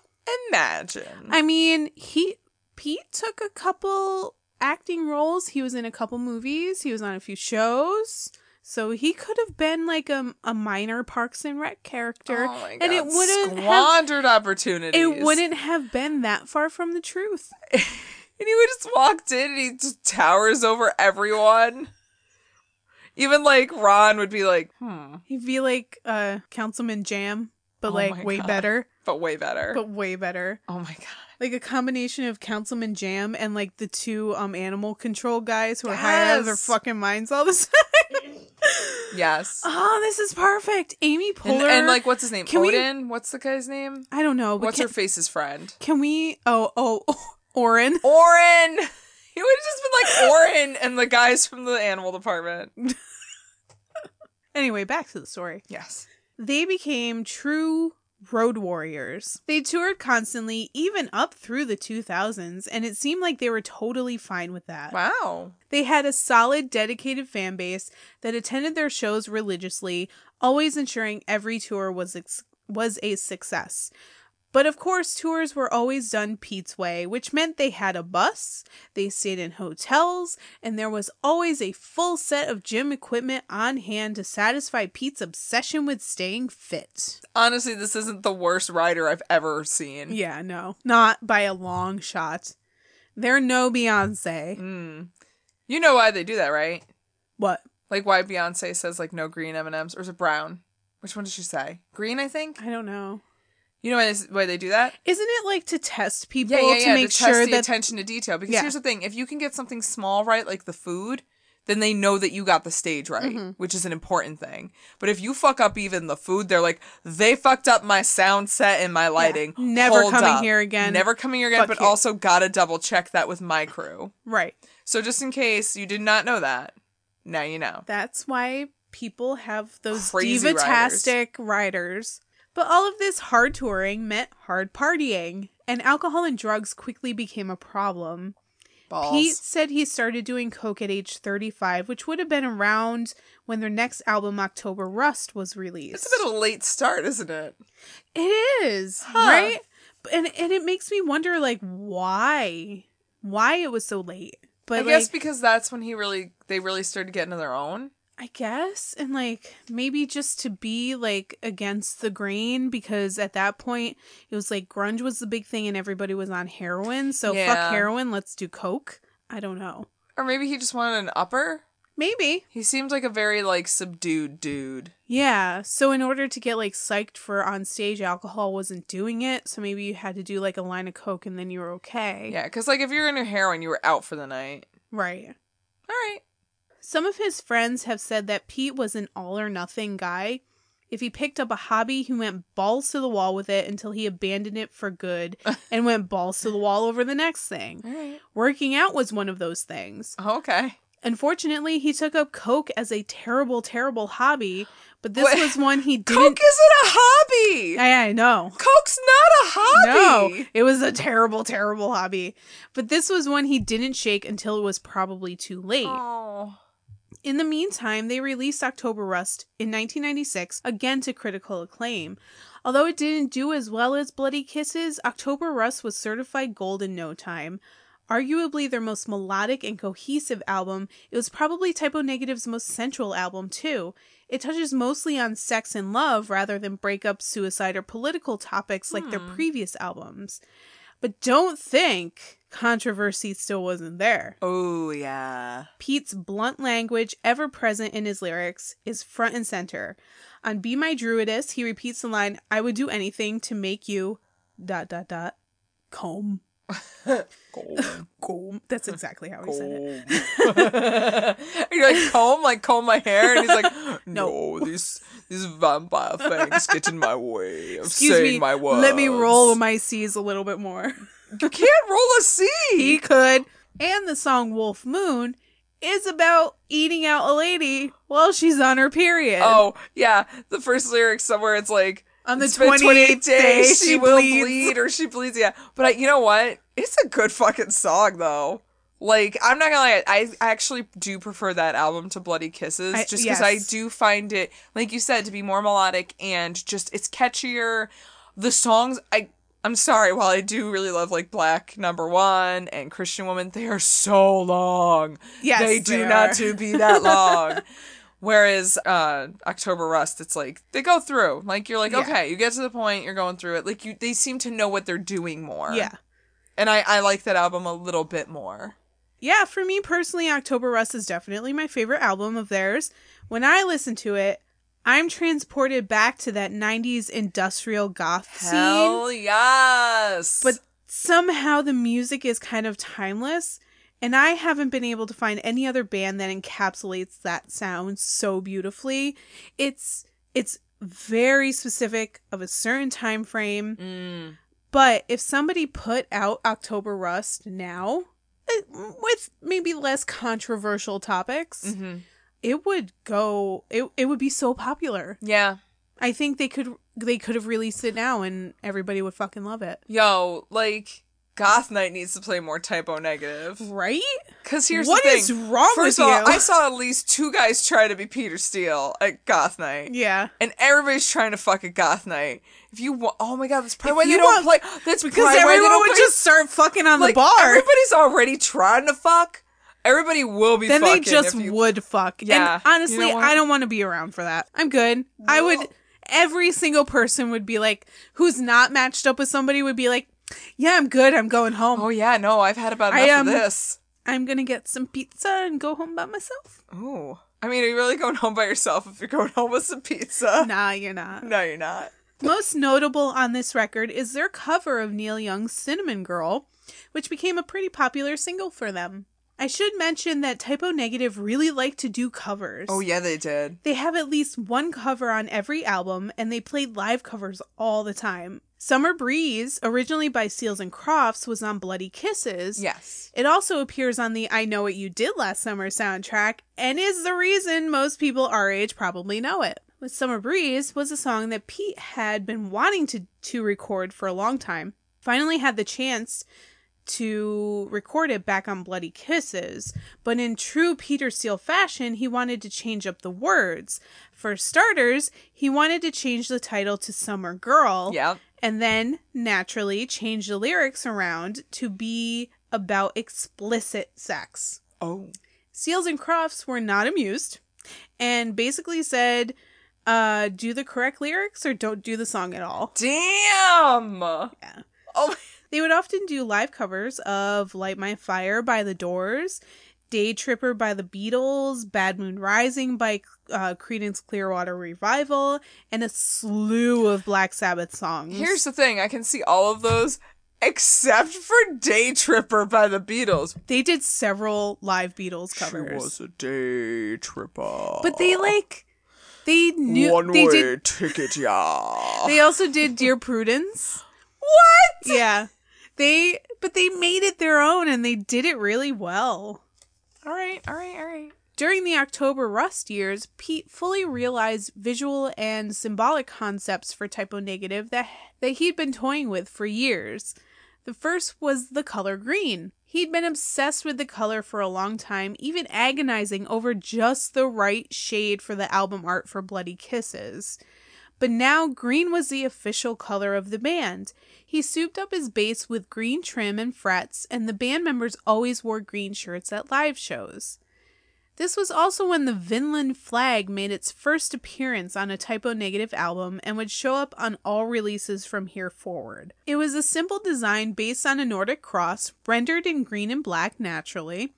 imagine?
I mean, he Pete took a couple acting roles. He was in a couple movies. He was on a few shows. So he could have been like a, a minor Parks and Rec character,
oh
and it wouldn't have
squandered opportunities.
it wouldn't have been that far from the truth.
And he would just walked in and he just towers over everyone. Even like Ron would be like, hmm,
He'd be like uh Councilman Jamm, but
Oh
like way
God.
better,
but way better.
but way better.
oh my god.
Like a combination of Councilman Jamm and like the two um animal control guys who are high out of their fucking minds all the time.
Yes.
oh, this is perfect. Amy
and,
Poehler.
and like what's his name?
Can we-
What's the guy's name?
I don't know,
What's
can,
her face's friend?
can we? Oh, oh, Orin.
Orin. He would have just been like Orin and the guys from the animal department.
Anyway, back to the story.
Yes.
They became true road warriors. They toured constantly, even up through the 2000s, and it seemed like they were totally fine with that.
Wow.
They had a solid, dedicated fan base that attended their shows religiously, always ensuring every tour was ex- was a success. But of course, tours were always done Pete's way, which meant they had a bus, they stayed in hotels, and there was always a full set of gym equipment on hand to satisfy Pete's obsession with staying fit.
Honestly, this isn't the worst rider I've ever seen.
Yeah, no, not by a long shot. They're no Beyonce.
Mm. You know why they do that, right?
What?
Like why Beyonce says like no green M and M's, or is it brown? Which one did she say? Green, I think.
I don't know.
You know why they, why they do that?
Isn't it like to test people
Yeah, yeah,
to make
to
sure
the
that
attention to detail. Because
Yeah.
here's the thing: if you can get something small right, like the food, then they know that you got the stage right,
Mm-hmm.
which is an important thing. But if you fuck up even the food, they're like, they fucked up my sound set and my lighting.
Never
Hold
coming
up.
here again.
Never coming here again.
Fuck
but
you."
also gotta double check that with my crew.
right.
So just in case you did not know that, now you know.
That's why people have those
Crazy
divatastic riders. But all of this hard touring meant hard partying, and alcohol and drugs quickly became a problem.
Balls.
Pete said he started doing coke at age 35, which would have been around when their next album, October Rust, was released.
It's a bit of a late start, isn't it?
It is,
Huh.
right? And and it makes me wonder like why? Why it was so late. But
I guess because that's when he really they really started getting to their own.
I guess and like maybe just to be like against the grain because at that point it was like grunge was the big thing and everybody was on heroin. So
Yeah.
fuck heroin, let's do coke. I don't know.
Or maybe he just wanted an upper.
Maybe.
He seemed like a very like subdued dude.
Yeah. So in order to get like psyched for on stage, alcohol wasn't doing it. So maybe you had to do like a line of coke and then you were okay.
Yeah, because like if you're into heroin, you were out for the night.
Right.
All right.
Some of his friends have said that Pete was an all or nothing guy. If he picked up a hobby, he went balls to the wall with it until he abandoned it for good and went balls to the wall over the next thing.
Right.
Working out was one of those things.
Oh, okay.
Unfortunately, he took up coke as a terrible, terrible hobby, but this
What?
was one he didn't.
Coke isn't a hobby.
Yeah, I know.
Coke's not a hobby.
No, it was a terrible, terrible hobby. But this was one he didn't shake until it was probably too late.
Oh.
In the meantime, they released October Rust in 1996, again to critical acclaim. Although it didn't do as well as Bloody Kisses, October Rust was certified gold in no time. Arguably their most melodic and cohesive album, it was probably Type O Negative's most central album, too. It touches mostly on sex and love rather than breakup, suicide, or political topics like their hmm. previous albums. But don't think controversy still wasn't there.
Oh yeah.
Pete's blunt language, ever present in his lyrics, is front and center. On Be My Druidess, he repeats the line, I would do anything to make you dot dot dot comb. Comb. comb. That's exactly how he said it.
You're like comb, like comb my hair, and he's like, no, these these vampire things get in my way of
Excuse
saying
me.
my words.
Let me roll my C's a little bit more.
You can't roll a C.
he could. And the song Wolf Moon is about eating out a lady while she's on her period.
Oh yeah, the first lyric somewhere it's like
On the
"It's been
28th day,
she,
she
will bleed or she bleeds. Yeah, but I, you know what? It's a good fucking song though. Like I'm not gonna lie, I I actually do prefer that album to Bloody Kisses,
I-
just because I do find it, like you said, to be more melodic and just it's catchier. The songs, I I'm sorry, while I do really love like Black Number One and Christian Woman, they are so long.
Yes,
they do
they
not to be that long. Whereas uh October Rust, it's like they go through. Like you're like,
Yeah.
okay, you get to the point, you're going through it. Like you they seem to know what they're doing more.
Yeah.
And I, I like that album a little bit more.
Yeah, for me personally, October Rust is definitely my favorite album of theirs. When I listen to it, I'm transported back to that 90s industrial goth scene.
Hell yes.
But somehow the music is kind of timeless, and I haven't been able to find any other band that encapsulates that sound so beautifully. It's it's very specific of a certain time frame.
Mm.
But if somebody put out October Rust now, eh, with maybe less controversial topics,
Mhm.
It would go. It it would be so popular.
Yeah.
I think they could they could have released it now, and everybody would fucking love it.
Yo, like Goth Night needs to play more type O negative.
Right?
Cause here's
What
the thing.
is wrong
First
with
of all,
you?
I saw at least two guys try to be Peter Steele at Goth Night.
Yeah.
And everybody's trying to fuck at Goth Night. If you want, oh my god, that's probably
If
why they
you
don't
want-
play. That's
Because
probably why they
everyone would
play-
just start fucking on
like,
the bar.
Everybody's already trying to fuck. Everybody will be.
then they just
you-
would fuck.
Yeah.
And honestly,
what?
I don't want to be around for that. I'm good. I would. Every single person would be like, who's not matched up with somebody would be like, yeah, I'm good. I'm going home.
Oh yeah, no, I've had about
I,
enough
um,
of this.
I'm gonna get some pizza and go home by myself.
Oh, I mean, are you really going home by yourself if you're going home with some pizza?
Nah, you're not.
No, you're not.
Most notable on this record is their cover of Neil Young's Cinnamon Girl, which became a pretty popular single for them. I should mention that Type O Negative really like to do covers.
Oh yeah, they did.
They have at least one cover on every album, and they played live covers all the time. Summer Breeze, originally by Seals and Crofts, was on Bloody Kisses.
Yes.
It also appears on the I Know What You Did Last Summer soundtrack, and is the reason most people our age probably know it. With Summer Breeze was a song that Pete had been wanting to, to record for a long time. Finally had the chance to record it back on Bloody Kisses, but in true Peter Steele fashion, he wanted to change up the words. For starters, he wanted to change the title to Summer Girl,
Yeah.
and then naturally change the lyrics around to be about explicit sex.
Oh.
Seals and Crofts were not amused and basically said, uh, do the correct lyrics or don't do the song at all.
Damn.
Yeah.
Oh.
They would often do live covers of Light My Fire by The Doors, Day Tripper by The Beatles, Bad Moon Rising by uh, Creedence Clearwater Revival, and a slew of Black Sabbath songs.
Here's the thing. I can see all of those except for Day Tripper by the Beatles.
they did several live Beatles covers.
She was a day tripper.
but they like they knew
one
they
way
did
ticket, yeah.
they also did Dear Prudence.
what?
Yeah. They but they made it their own and they did it really well.
All right, all right, all right.
During the October Rust years, Pete fully realized visual and symbolic concepts for type O negative that, that he'd been toying with for years. The first was the color green. He'd been obsessed with the color for a long time, even agonizing over just the right shade for the album art for Bloody Kisses. But now green was the official color of the band. He souped up his bass with green trim and frets, and the band members always wore green shirts at live shows. This was also when the Vinland flag made its first appearance on a type O negative album and would show up on all releases from here forward. It was a simple design based on a Nordic cross, rendered in green and black naturally.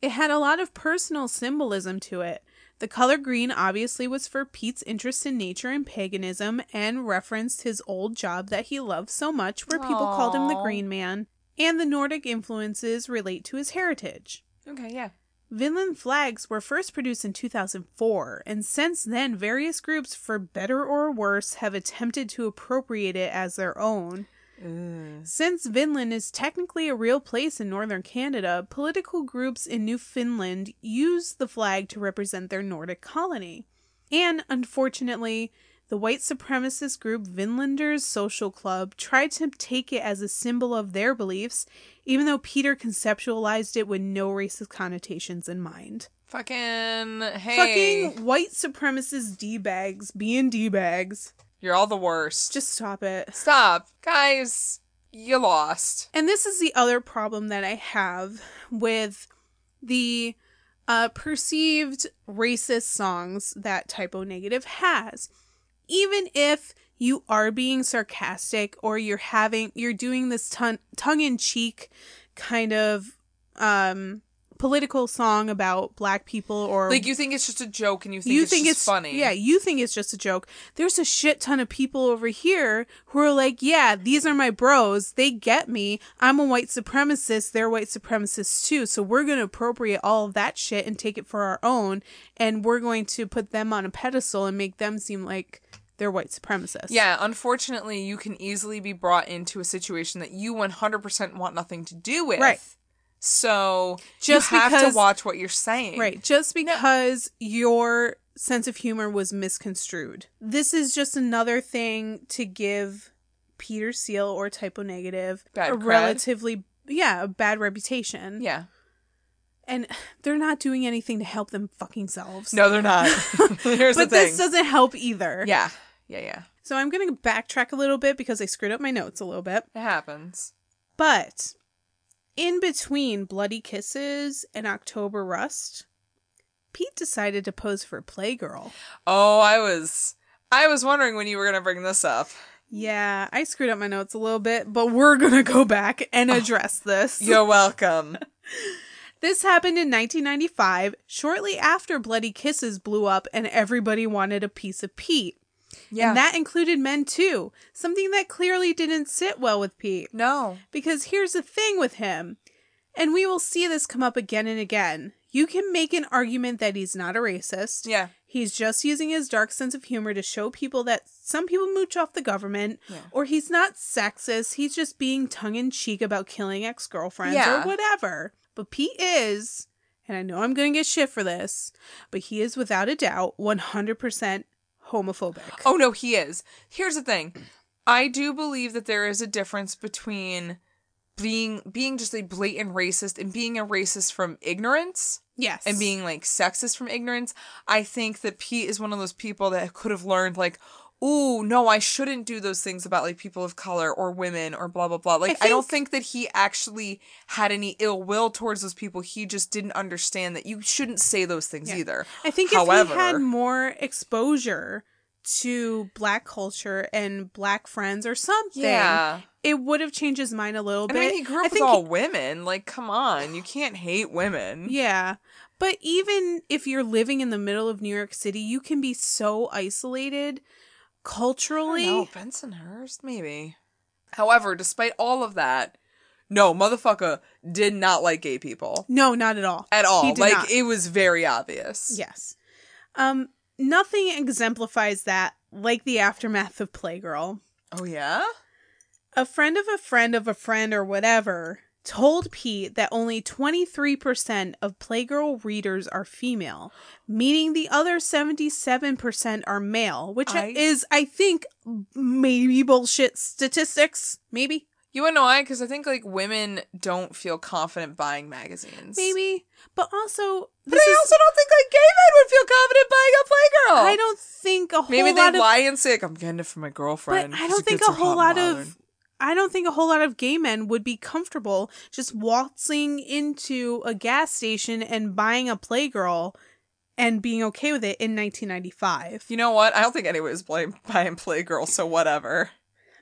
It had a lot of personal symbolism to it. The color green obviously was for Pete's interest in nature and paganism and referenced his old job that he loved so much, where people called him the Green Man. And the Nordic influences relate to his heritage.
Okay, yeah.
Vinland flags were first produced in 2004, and since then, various groups, for better or worse, have attempted to appropriate it as their own. Since Vinland is technically a real place in northern Canada, political groups in Newfoundland use the flag to represent their Nordic colony. And unfortunately, the white supremacist group Vinlanders Social Club tried to take it as a symbol of their beliefs, even though Peter conceptualized it with no racist connotations in mind.
Fucking hey.
Fucking white supremacist D bags being D bags.
You're all the worst.
Just stop it.
stop. Guys, you lost.
And this is the other problem that I have with the uh, perceived racist songs that Type O Negative has. Even if you are being sarcastic or you're having you're doing this ton- tongue-in-cheek kind of um political song about black people or
Like you think it's just a joke and you think
you
it's
think it's
funny.
Yeah, you think it's just a joke. There's a shit ton of people over here who are like, yeah, these are my bros. They get me. I'm a white supremacist. They're white supremacists too. So we're going to appropriate all of that shit and take it for our own. And we're going to put them on a pedestal and make them seem like they're white supremacists.
Yeah, unfortunately, you can easily be brought into a situation that you 100% want nothing to do with.
Right.
So
Just
you have
because-
to watch what you're saying.
Right. Just because your sense of humor was misconstrued. This is just another thing to give Peter Steele or Type O Negative
Bad
a
cred.
relatively yeah, a bad reputation.
Yeah.
And they're not doing anything to help them fucking selves.
No, they're not. Here's
but
the thing.
this doesn't help either.
yeah. Yeah, yeah.
So I'm going to backtrack a little bit because I screwed up my notes a little bit.
It happens.
But in between Bloody Kisses and October Rust, Pete decided to pose for Playgirl.
Oh, I was I was wondering when you were going to bring this up.
Yeah, I screwed up my notes a little bit, but we're gonna go back and oh, address this.
You're welcome.
This happened in 1995, shortly after Bloody Kisses blew up and everybody wanted a piece of Pete.
Yeah.
And that included men too, something that clearly didn't sit well with Pete.
no.
Because here's the thing with him, and we will see this come up again and again. You can make an argument that he's not a racist.
Yeah.
He's just using his dark sense of humor to show people that some people mooch off the government,
Yeah.
or he's not sexist. He's just being tongue in cheek about killing ex girlfriends
Yeah.
or whatever. But Pete is, and I know I'm going to get shit for this, but he is without a doubt 100% homophobic.
Oh no, he is. Here's the thing. I do believe that there is a difference between being being just a blatant racist and being a racist from ignorance
yes.
and being like sexist from ignorance. I think that Pete is one of those people that could have learned like Ooh, no, I shouldn't do those things about like people of color or women or blah blah blah. Like I, don't think that he actually had any ill will towards those people. He just didn't understand that you shouldn't say those things
Yeah.
either.
I think
However,
if he had more exposure to black culture and black friends or something,
yeah.
it would have changed his mind a little bit.
I mean, he grew up with
think
all women. Like, come on, you can't hate women.
Yeah. But even if you're living in the middle of New York City, you can be so isolated culturally.
No, Bensonhurst, maybe. However, despite all of that, no, motherfucker did not like gay people
No, not at all.
at all.
He did
Like,
not.
it was very obvious.
Yes. Um nothing exemplifies that like the aftermath of Playgirl.
Oh, yeah?
A friend of a friend of a friend or whatever told Pete that only 23% of Playgirl readers are female, meaning the other 77% are male, which
I-
is, I think, maybe bullshit statistics. Maybe.
You wanna know why? Because I think like women don't feel confident buying magazines.
Maybe. But also,
But I
is,
also don't think like gay men would feel confident buying a Playgirl.
I don't think a whole lot of
Maybe
lot
they
of
lie and say like, I'm getting it for my girlfriend.
But.
I
don't think a whole lot
and
of
bothered."
I don't think a whole lot of gay men would be comfortable just waltzing into a gas station and buying a Playgirl and being okay with it in 1995.
You know what? I don't think anyone was buying Playgirl, so whatever.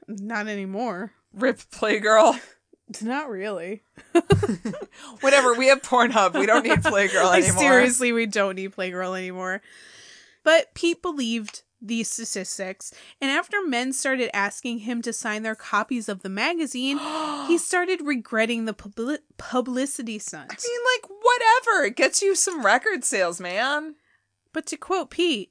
Not anymore.
Rip Playgirl.
Not really.
Whatever. We have Pornhub. We don't need Playgirl
like
anymore.
seriously, we don't need Playgirl anymore. But Pete believed these statistics, and after men started asking him to sign their copies of the magazine, he started regretting the publi- publicity stunt.
I mean, like, whatever. It gets you some record sales, man.
But to quote Pete,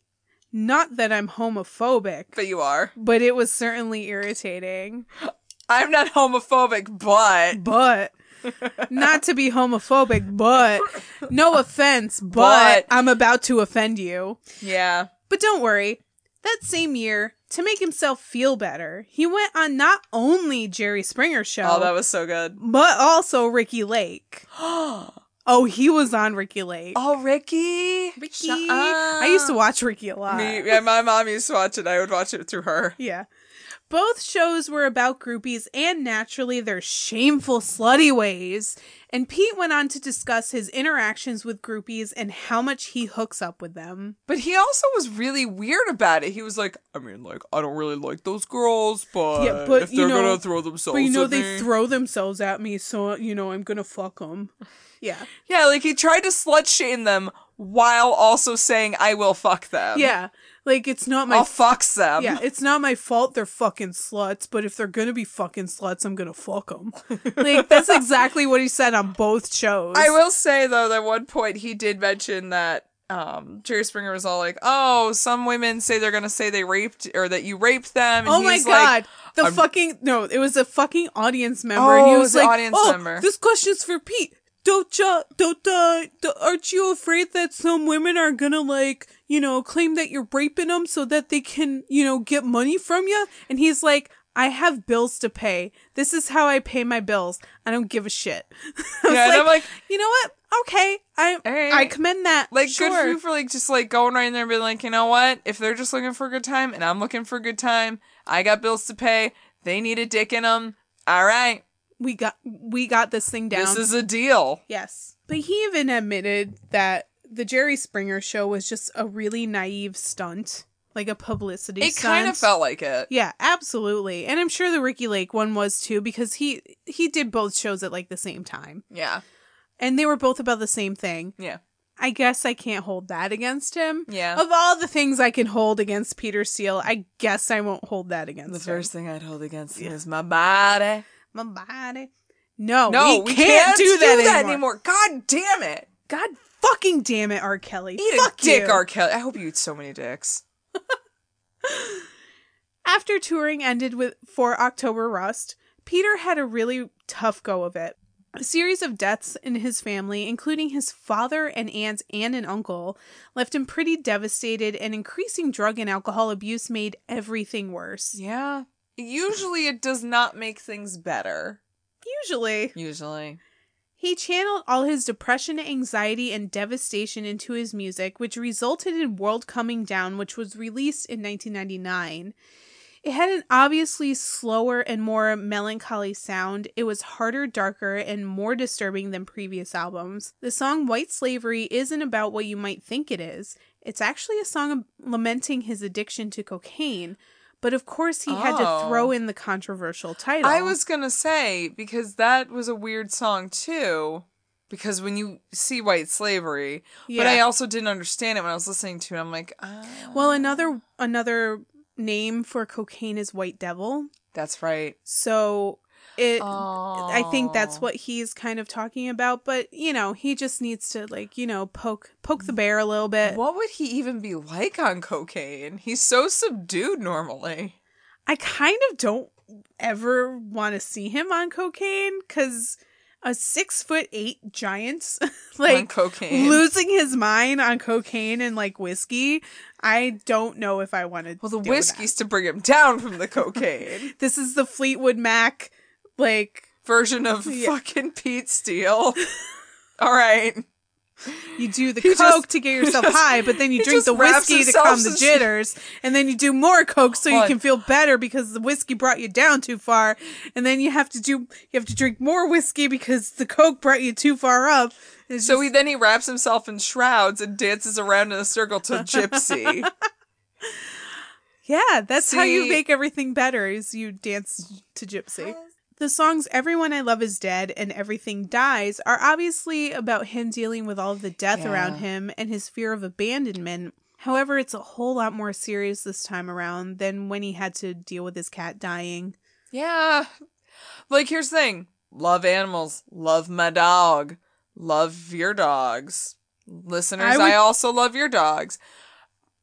not that I'm homophobic,
But you are.
but it was certainly irritating.
I'm not homophobic, but.
But not to be homophobic, but no offense, but,
But-
I'm about to offend you.
Yeah.
But don't worry. That same year, to make himself feel better, he went on not only Jerry Springer's show,
Oh, that was so good.
but also Ricki Lake.
oh,
he was on Ricki Lake.
Oh,
Ricki.
Ricki.
I used to watch Ricki a lot.
Me, yeah, my mom used to watch it. I would watch it through her.
Yeah. Both shows were about groupies and naturally their shameful, slutty ways. And Pete went on to discuss his interactions with groupies and how much he hooks up with them.
But he also was really weird about it. He was like, I mean, like, I don't really like those girls, but,
Yeah, but,
if
you
they're
know-
gonna throw themselves
But you know, they
me-
throw themselves at me, so, you know, I'm gonna fuck them. Yeah.
Yeah, like he tried to slut shame them while also saying, I will fuck them.
Yeah. Like, it's not my
I'll fucks them.
Yeah, it's not my fault they're fucking sluts, but if they're gonna be fucking sluts, I'm gonna fuck them. like that's exactly what he said on both shows.
I will say though that one point he did mention that um Jerry Springer was all like, "Oh, some women say they're gonna say they raped or that you raped them." And
Oh my god,
like,
the
I'm-
fucking no! It was a fucking audience member,
Oh,
and he was, like,
audience
"Oh,
member.
this question's for Pete. Don't you, don't uh, aren't you afraid that some women are gonna like, you know, claim that you're raping them so that they can, you know, get money from you?" And he's like. I have bills to pay. This is how I pay my bills. I don't give a shit.
Yeah, and I'm like,
you know what? Okay, I
Alright.
I commend that.
like
sure.
good for you for like just like going right in there and being like, you know what? If they're just looking for a good time and I'm looking for a good time, I got bills to pay. They need a dick in them. All right,
we got we got this thing down.
this is a deal.
Yes. But he even admitted that the Jerry Springer show was just a really naive stunt, like a publicity stunt.
It
stunt.
kind of felt like it.
Yeah, absolutely. And I'm sure the Ricki Lake one was too because he he did both shows at like the same time.
Yeah,
And they were both about the same thing.
yeah,
I guess I can't hold that against him.
yeah.
Of all the things I can hold against Peter Steele, I guess I won't hold that against him.
the first thing I'd hold against him is my body.
My body. No,
No,
we, can't, do, that, anymore.
God damn it!
God fucking damn it, R. Kelly.
Eat
Fuck
a dick,
you.
R. Kelly. I hope you eat so many dicks.
After touring ended with for October Rust, Peter had a really tough go of it. A series of deaths in his family, including his father and aunts and an uncle, left him pretty devastated, and increasing drug and alcohol abuse made everything worse.
Yeah. Usually it does not make things better.
Usually,
Usually.
he channeled all his depression, anxiety, and devastation into his music, which resulted in World Coming Down, which was released in 1999. It had an obviously slower and more melancholy sound. It was harder, darker, and more disturbing than previous albums. The song White Slavery isn't about what you might think it is. It's actually a song lamenting his addiction to cocaine. But of course, he had to
Oh.
throw in the controversial title.
I was gonna say, because that was a weird song too. Because when you see white slavery, but I also didn't understand it when I was listening to it. I'm like, ah,
Well, another another name for cocaine is white devil.
that's right.
So it I think that's what he's kind of talking about, but you know, he just needs to like, you know, poke poke the bear a little bit.
What would he even be like on cocaine? He's so subdued normally.
I kind of don't ever want to see him on cocaine cuz a six foot eight giant, like
cocaine.
losing his mind on cocaine and like whiskey. I don't know if I wanted.
well, the
to deal with
whiskey's to bring him down from the cocaine.
This is the Fleetwood Mac, like
Version of
Yeah.
fucking Pete Steele. All right.
you do the
He
coke
just-
to get yourself
just-
high, but then you drink the whiskey to calm the jitters, and then you do more coke so you can feel better because the whiskey brought you down too far, and then you have to do you have to drink more whiskey because the coke brought you too far up. It's
So
just-
he then he wraps himself in shrouds and dances around in a circle to Gypsy.
Yeah, that's how you make everything better is you dance to Gypsy. The songs Everyone I Love Is Dead and Everything Dies are obviously about him dealing with all of the death
Yeah.
around him and his fear of abandonment. However, it's a whole lot more serious this time around than when he had to deal with his cat dying.
yeah. Like here's the thing. Love animals. Love my dog. Love your dogs. Listeners,
I
I, also love your dogs.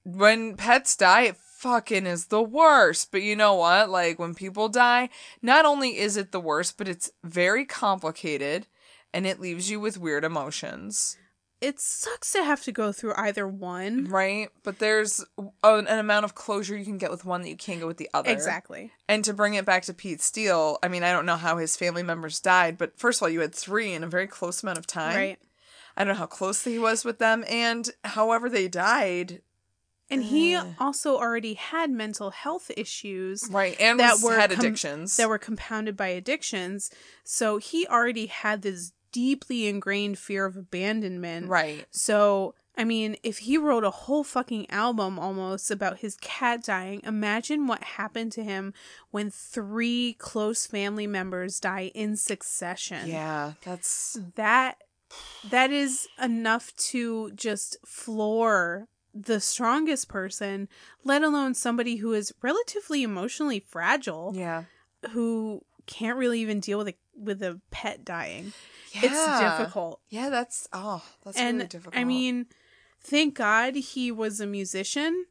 When pets die, it fucking is the worst. But you know what? Like when people die, not only is it the worst, but it's very complicated and it leaves you with weird emotions.
It sucks to have to go through either one.
Right? But there's an, an amount of closure you can get with one that you can't get with the other.
Exactly.
And to bring it back to Pete Steele, I mean, I don't know how his family members died, but first of all, you had three in a very close amount of time.
Right.
I don't know how close he was with them, and however they died,
And he
Ugh.
also already had mental health issues.
right? And
that
was,
were
had
com-
addictions.
that were compounded by addictions. So he already had this deeply ingrained fear of abandonment.
right.
So, I mean, if he wrote a whole fucking album almost about his cat dying, imagine what happened to him when three close family members die in succession.
Yeah, that's
That that is enough to just floor the strongest person, let alone somebody who is relatively emotionally fragile
yeah.
who can't really even deal with a with a pet dying.
yeah.
It's difficult.
Yeah, that's oh, that's
and
really difficult.
I mean, thank God he was a musician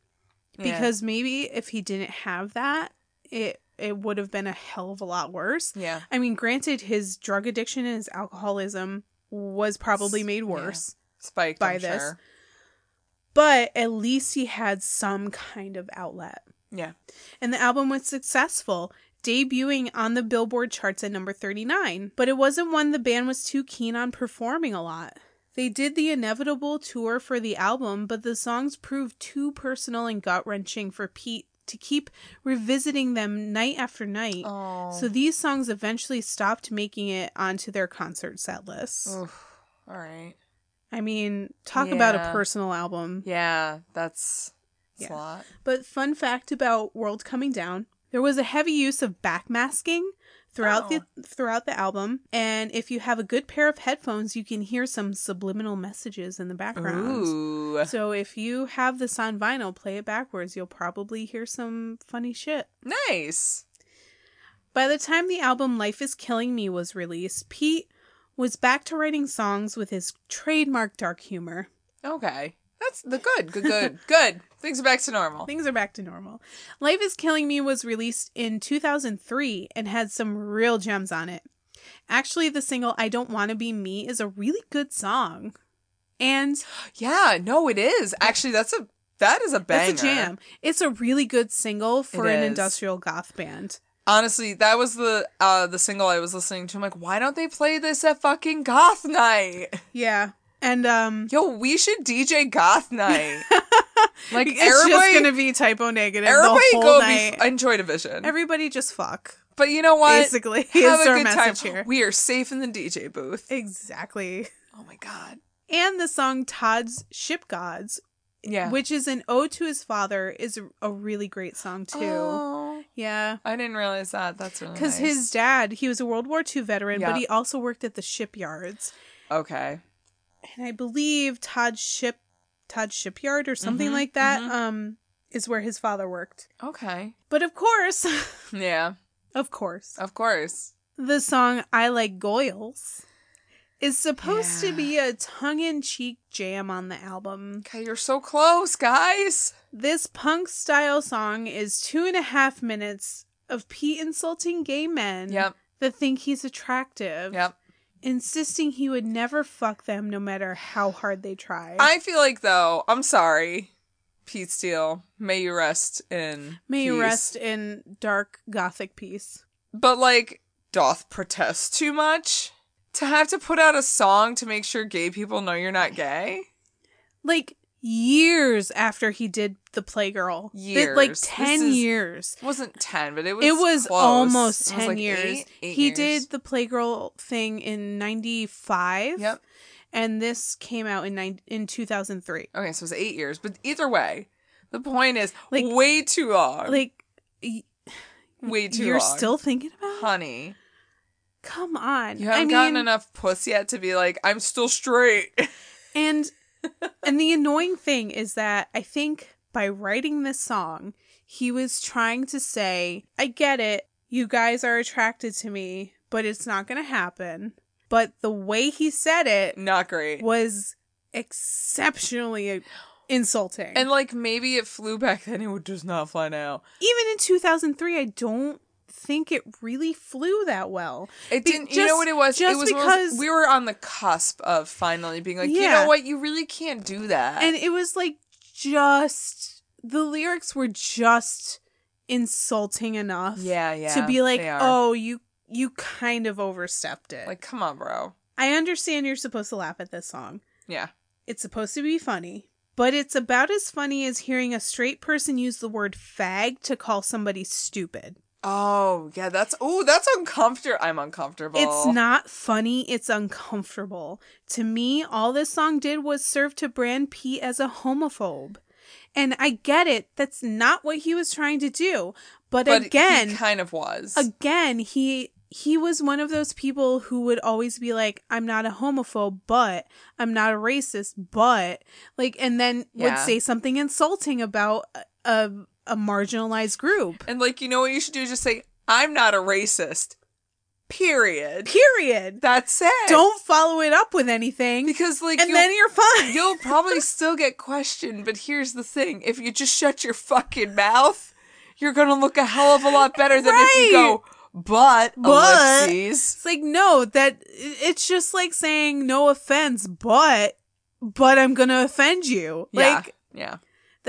Yeah.
because maybe if he didn't have that, it it would have been a hell of a lot worse.
yeah,
I mean, granted his drug addiction and his alcoholism was probably made
yeah.
worse,
spiked
by
I'm
this.
Sure.
But at least he had some kind of outlet.
Yeah.
And the album was successful, debuting on the Billboard charts at number 39. But it wasn't one the band was too keen on performing a lot. They did the inevitable tour for the album, but the songs proved too personal and gut wrenching for Pete to keep revisiting them night after night.
Oh.
So these songs eventually stopped making it onto their concert set lists.
Oof. All right.
I mean, talk about a personal album.
Yeah, that's, that's
Yeah.
a lot.
But fun fact about World Coming Down, there was a heavy use of backmasking throughout the oh. throughout the album, and if you have a good pair of headphones, you can hear some subliminal messages in the background.
Ooh.
So if you have this on vinyl, play it backwards, you'll probably hear some funny shit.
Nice.
By the time the album Life is Killing Me was released, Pete was back to writing songs with his trademark dark humor.
Okay. That's the good, good, good, good. Things are back to normal.
Things are back to normal. Life is Killing Me was released in 2003 and had some real gems on it. Actually, the single I Don't Want to Be Me is a really good song. And
Yeah, no, it is. Actually, that's a that is a banger.
it's a jam. It's a really good single for
It
an
is.
industrial goth band.
Honestly, that was the uh the single I was listening to. I'm like, why don't they play this at fucking Goth Night?
Yeah. And um
Yo, we should DJ Goth Night. like
it's
everybody,
just gonna be Type O Negative
everybody
the whole
go
night.
be enjoy Division.
Everybody just fuck.
but you know what?
Basically,
Have a good time.
here.
We are safe in the DJ booth.
Exactly.
Oh my god.
And the song Todd's Ship Gods,
Yeah.
which is an ode to his father, is a- really great song too.
Oh,
Yeah.
I didn't realize that. That's really
Because
nice.
his dad, he was a World War II veteran,
Yeah.
but he also worked at the shipyards.
okay.
And I believe Todd Ship Todd Shipyard or something
Mhm,
like that
mhm.
um is where his father worked.
Okay.
But of course,
Yeah.
of course,
Of course.
the song I Like Goils is supposed to be a tongue-in-cheek jam on the album.
Okay, you're so close, guys.
This punk style song is two and a half minutes of Pete insulting gay men
Yep.
that think he's attractive.
Yep.
insisting he would never fuck them no matter how hard they try.
I feel like though, I'm sorry, Pete Steele. May you rest in
May you rest in dark gothic peace.
But like, doth protest too much to have to put out a song to make sure gay people know you're not gay.
Like years after he did the Playgirl. Th- Like 10
This is-
years.
It wasn't ten, but it was.
it was
close.
almost 10
was like
years.
eight- eight
he
years.
did the Playgirl thing in 95.
Yep.
And this came out in nine in 2003.
Okay, so it was eight years, but either way, the point is
Like-
way too long.
Like y-
way too
you're
long.
still thinking about it?
honey.
Come on.
You haven't
I mean,
gotten enough puss yet to be like, I'm still straight.
And and the annoying thing is that I think by writing this song, he was trying to say, I get it. You guys are attracted to me, but it's not going to happen. But the way he said it
Not great.
was exceptionally insulting.
And like maybe it flew back then, it would just not fly now.
even in 2003, I don't think it really flew that well.
It didn't. you know what it was?
just
it was
because-
we were on the cusp of finally being like, you know what? You really can't do that.
and it was like just the lyrics were just insulting enough
yeah, yeah,
to be like oh you you kind of overstepped it
like come on, bro.
i understand you're supposed to laugh at this song
Yeah,
it's supposed to be funny but it's about as funny as hearing a straight person use the word fag to call somebody stupid
Oh, yeah, that's oh, that's uncomfortable. I'm uncomfortable.
It's not funny, it's uncomfortable. To me, all this song did was serve to brand Pete as a homophobe. And I get it, that's not what he was trying to do. But,
but
again,
he kind of was.
again, he he was one of those people who would always be like, I'm not a homophobe, but I'm not a racist, but like and then would say something insulting about a, a, marginalized group.
and like, you know what you should do? Is just say, I'm not a racist. Period.
Period.
That's it.
Don't follow it up with anything.
because like
and then you're fine.
you'll probably still get questioned. But here's the thing: if you just shut your fucking mouth, you're gonna look a hell of a lot better than if you
Right.
go. But,
But-
ellipses.
It's like no, that it's just like saying no offense, but but I'm gonna offend you.
Yeah,
Like
yeah,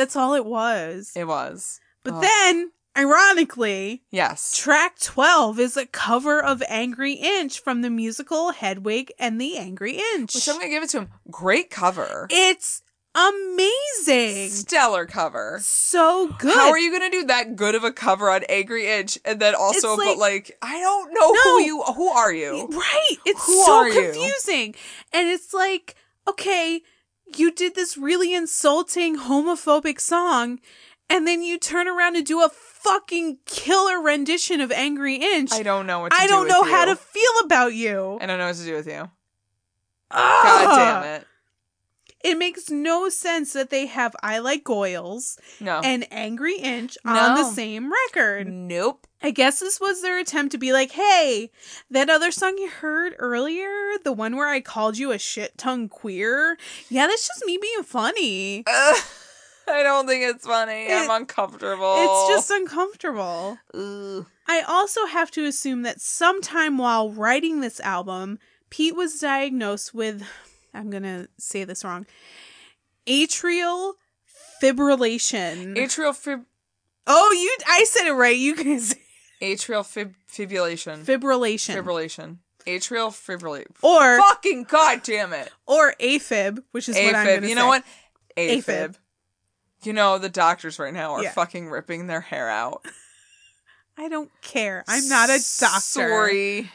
that's all it was.
it was.
But
Oh.
then, ironically,
Yes.
track 12 is a cover of Angry Inch from the musical Hedwig and the Angry Inch.
Which I'm gonna give it to him. Great cover.
it's amazing.
Stellar cover.
So good.
How are you gonna do that good of a cover on Angry Inch and then also
It's
but
like-
like I don't know
No.
who you who are you?
Right. It's
Who
so
are you?
confusing. And it's like, okay, you did this really insulting homophobic song, and then you turn around and do a fucking killer rendition of Angry Inch.
I don't know what to
I
do
don't know
you.
how to feel about you.
I don't know what to do with you.
Ugh.
God damn it.
It makes no sense that they have I Like Goils
No.
and Angry Inch on the same record.
nope.
I guess this was their attempt to be like, hey, that other song you heard earlier, the one where I called you a shit tongue queer, yeah, that's just me being funny.
Ugh. I don't think it's funny.
It-
I'm uncomfortable.
It's just uncomfortable.
Ugh.
I also have to assume that sometime while writing this album, Pete was diagnosed with, I'm going to say this wrong, atrial fibrillation.
atrial fib-
oh, you, I said it right. You can say
atrial fib- fibrillation.
fibrillation.
fibrillation. Atrial fibrillation.
or,
Fucking goddamn it.
or AFib, which is what I'm going
AFib.
to
You
say.
know what?
AFib.
AFib. You know, the doctors right now are
Yeah.
fucking ripping their hair out.
I don't care. I'm not a doctor.
Sorry.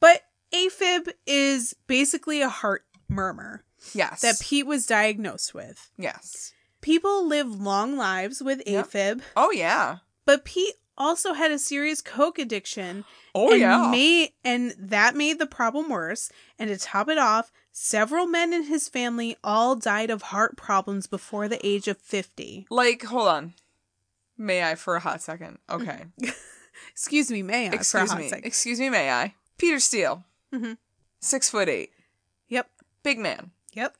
But AFib is basically a heart murmur
Yes.
that Pete was diagnosed with.
yes.
People live long lives with
Yep.
AFib,
Oh yeah.
but Pete also had a serious coke addiction.
Oh
and
yeah.
Made, and that made the problem worse. And to top it off, several men in his family all died of heart problems before the age of 50.
like, hold on. May I for a hot second? Okay.
Excuse me, may I? for a
Excuse
hot
me.
second?
Excuse me, may I? Peter Steele.
Mhm.
Six foot eight.
Yep.
Big man.
Yep.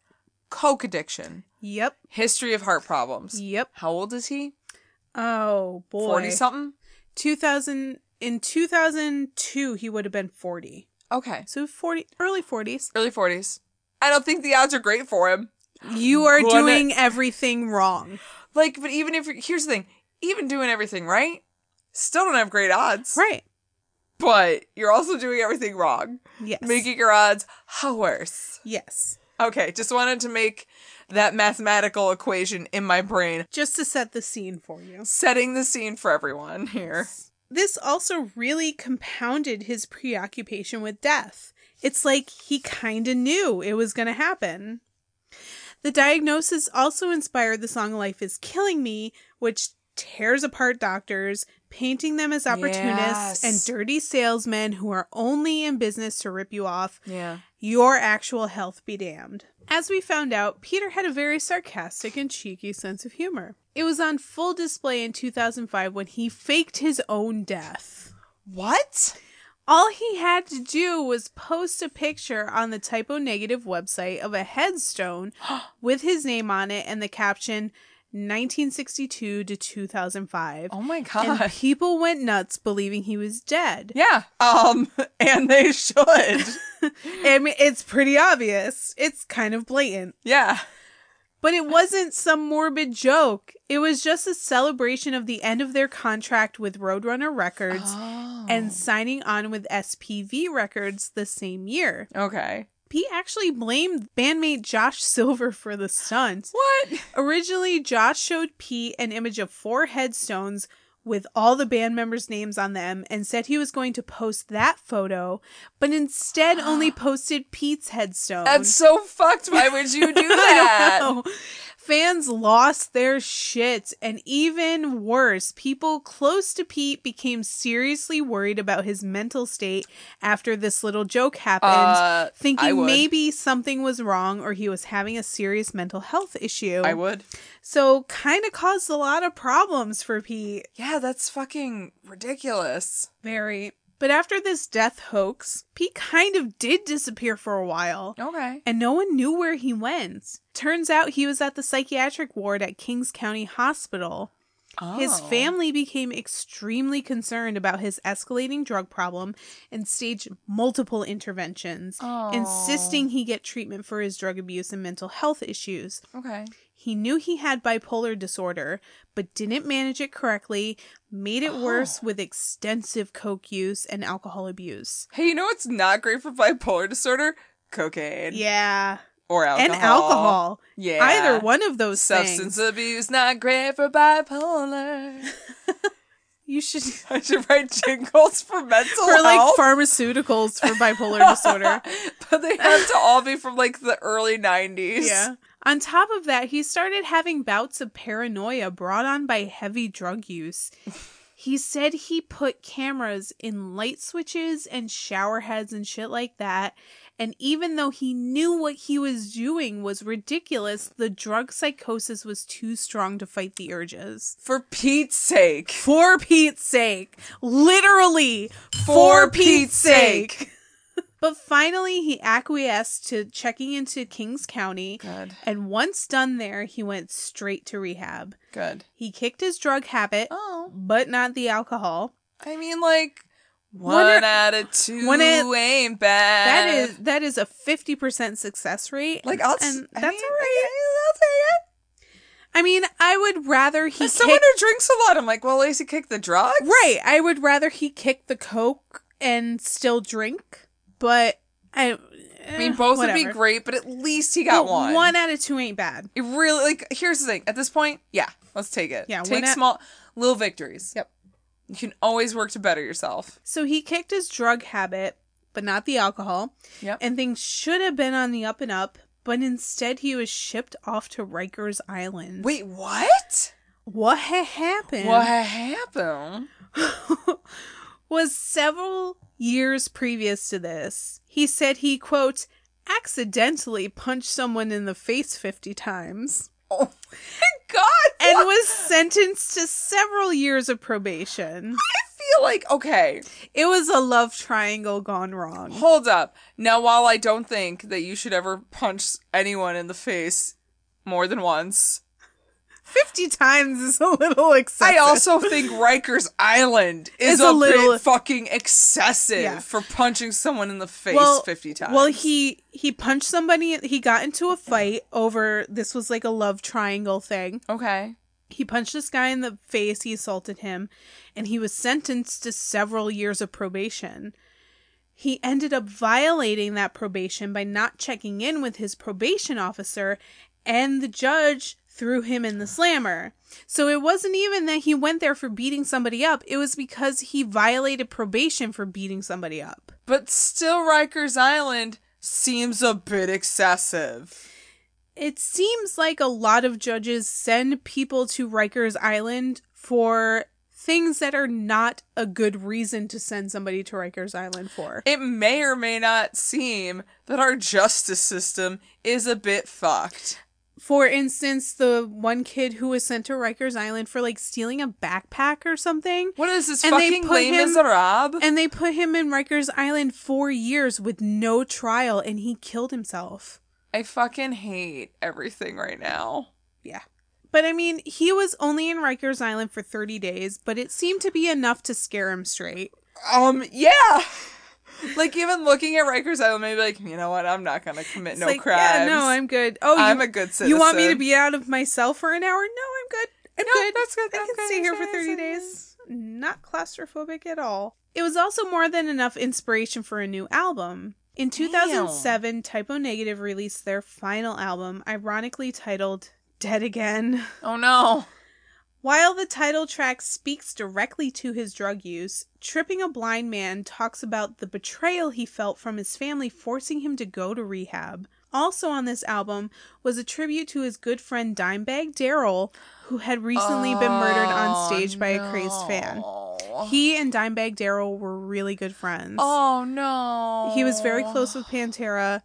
Coke addiction.
Yep.
History of heart problems.
Yep.
How old is he?
Oh boy.
Forty something?
2000 in 2002 he would have been 40.
Okay.
So 40 early 40s.
Early 40s. I don't think the odds are great for him.
You are doing everything wrong.
Like, but even if here's the thing, even doing everything right, still don't have great odds.
Right.
But you're also doing everything wrong,
Yes.
making your odds how worse.
yes.
Okay, just wanted to make that mathematical equation in my brain,
Just to set the scene for you.
setting the scene for everyone here.
This also really compounded his preoccupation with death. It's like he kind of knew it was going to happen. The diagnosis also inspired the song Life is Killing Me, which tears apart doctors, painting them as opportunists
Yes.
and dirty salesmen who are only in business to rip you off.
Yeah.
Your actual health be damned. As we found out, Peter had a very sarcastic and cheeky sense of humor. It was on full display in 2005 when he faked his own death.
What?
All he had to do was post a picture on the Type O Negative website of a headstone with his name on it and the caption 1962 to 2005.
Oh my
and
god.
people went nuts believing he was dead.
Yeah. Um, and they should.
I mean, it's pretty obvious. It's kind of blatant.
yeah.
But it wasn't some morbid joke. It was just a celebration of the end of their contract with Roadrunner Records
Oh.
and signing on with SPV Records the same year.
Okay.
He actually blamed bandmate Josh Silver for the stunt.
What?
Originally, Josh showed Pete an image of four headstones with all the band members' names on them and said he was going to post that photo, but instead only posted Pete's headstone.
That's so fucked. Why would you do
I
that?
Fans lost their shit, and even worse, people close to Pete became seriously worried about his mental state after this little joke happened,
Uh,
thinking maybe something was wrong or he was having a serious mental health issue.
I would.
So, kind of caused a lot of problems for Pete.
Yeah, that's fucking ridiculous.
Very. But after this death hoax, Pete kind of did disappear for a while
Okay.
and no one knew where he went. Turns out he was at the psychiatric ward at Kings County Hospital. His
Oh.
family became extremely concerned about his escalating drug problem and staged multiple interventions,
Oh.
insisting he get treatment for his drug abuse and mental health issues.
Okay.
He knew he had bipolar disorder, but didn't manage it correctly, made it oh. worse
Oh.
with extensive coke use and alcohol abuse.
Hey, you know what's not great for bipolar disorder? Cocaine.
Yeah.
Or alcohol.
And alcohol.
Yeah.
Either one of those
Substance
things.
abuse not great for bipolar.
You should
I should write jingles for mental health.
for like
health.
pharmaceuticals for bipolar disorder.
but they have to all be from like the early 90s.
Yeah. On top of that, he started having bouts of paranoia brought on by heavy drug use. He said he put cameras in light switches and shower heads and shit like that. And even though he knew what he was doing was ridiculous, the drug psychosis was too strong to fight the urges.
For Pete's sake.
For Pete's sake. Literally.
For
For, Pete's, sake.
sake.
But finally, he acquiesced to checking into Kings County.
Good.
And once done there, he went straight to rehab.
Good.
He kicked his drug habit,
Oh.
but not the alcohol.
I mean, like, one, out of two
one it-
ain't bad.
That is that is a fifty percent success rate.
Like, I'll,
and
I
that's
mean,
all right.
I'll take it.
I mean, I would rather he.
As someone
kick,
who drinks a lot, I'm like, well, at least he kicked the drugs.
right. I would rather he kick the coke and still drink. But I,
I eh, mean, both would be great, but at least he got one.
One out of two ain't bad.
It really like here's the thing. At this point, yeah, let's take it.
Yeah,
take
at-
small little victories.
Yep.
You can always work to better yourself.
So he kicked his drug habit, but not the alcohol.
Yep.
And things should have been on the up and up, but instead he was shipped off to Rikers Island.
Wait, what?
What had happened
What happened?
was several years previous to this. He said he, quote, accidentally punched someone in the face 50 times
Oh my god!
and
what?
was sentenced to several years of probation.
I feel like okay.
It was a love triangle gone wrong.
Hold up. Now, while I don't think that you should ever punch anyone in the face more than once,
50 50 times is a little excessive.
I also think Rikers Island is a,
a little-
bit fucking excessive
Yeah.
for punching someone in the face
well,
50 times.
Well, he he punched somebody. He got into a fight over this was like a love triangle thing.
Okay.
He punched this guy in the face. He assaulted him, and he was sentenced to several years of probation. He ended up violating that probation by not checking in with his probation officer, and the judge threw him in the slammer. So it wasn't even that he went there for beating somebody up, it was because he violated probation for beating somebody up.
But still, Rikers Island seems a bit excessive.
It seems like a lot of judges send people to Rikers Island for things that are not a good reason to send somebody to Rikers Island for.
It may or may not seem that our justice system is a bit fucked.
For instance, the one kid who was sent to Rikers Island for like stealing a backpack or something.
What is this
And they
fucking
put
Les Miserables?
And they put him in Rikers Island four years with no trial and he killed himself.
I fucking hate everything right now.
Yeah. But I mean, he was only in Rikers Island for 30 days, but it seemed to be enough to scare him straight.
Um, yeah. like even looking at Rikers Island, maybe like, you know what? I'm not gonna commit
It's
no
like,
crimes.
Yeah, no, I'm good. Oh,
I'm
you,
a good citizen.
you want me to be out of my cell for an hour? No, I'm good. I'm
No,
good.
that's good.
I can stay here for 30
yes,
days. Not claustrophobic at all. It was also more than enough inspiration for a new album. In 2007, Type O Negative released their final album, ironically titled Dead Again.
Oh no.
While the title track speaks directly to his drug use, Tripping a Blind Man talks about the betrayal he felt from his family forcing him to go to rehab. Also on this album was a tribute to his good friend Dimebag Darrell, who had recently been murdered on stage by a crazed fan.
Oh,
He and Dimebag Darrell were really good friends.
Oh no.
He was very close with Pantera,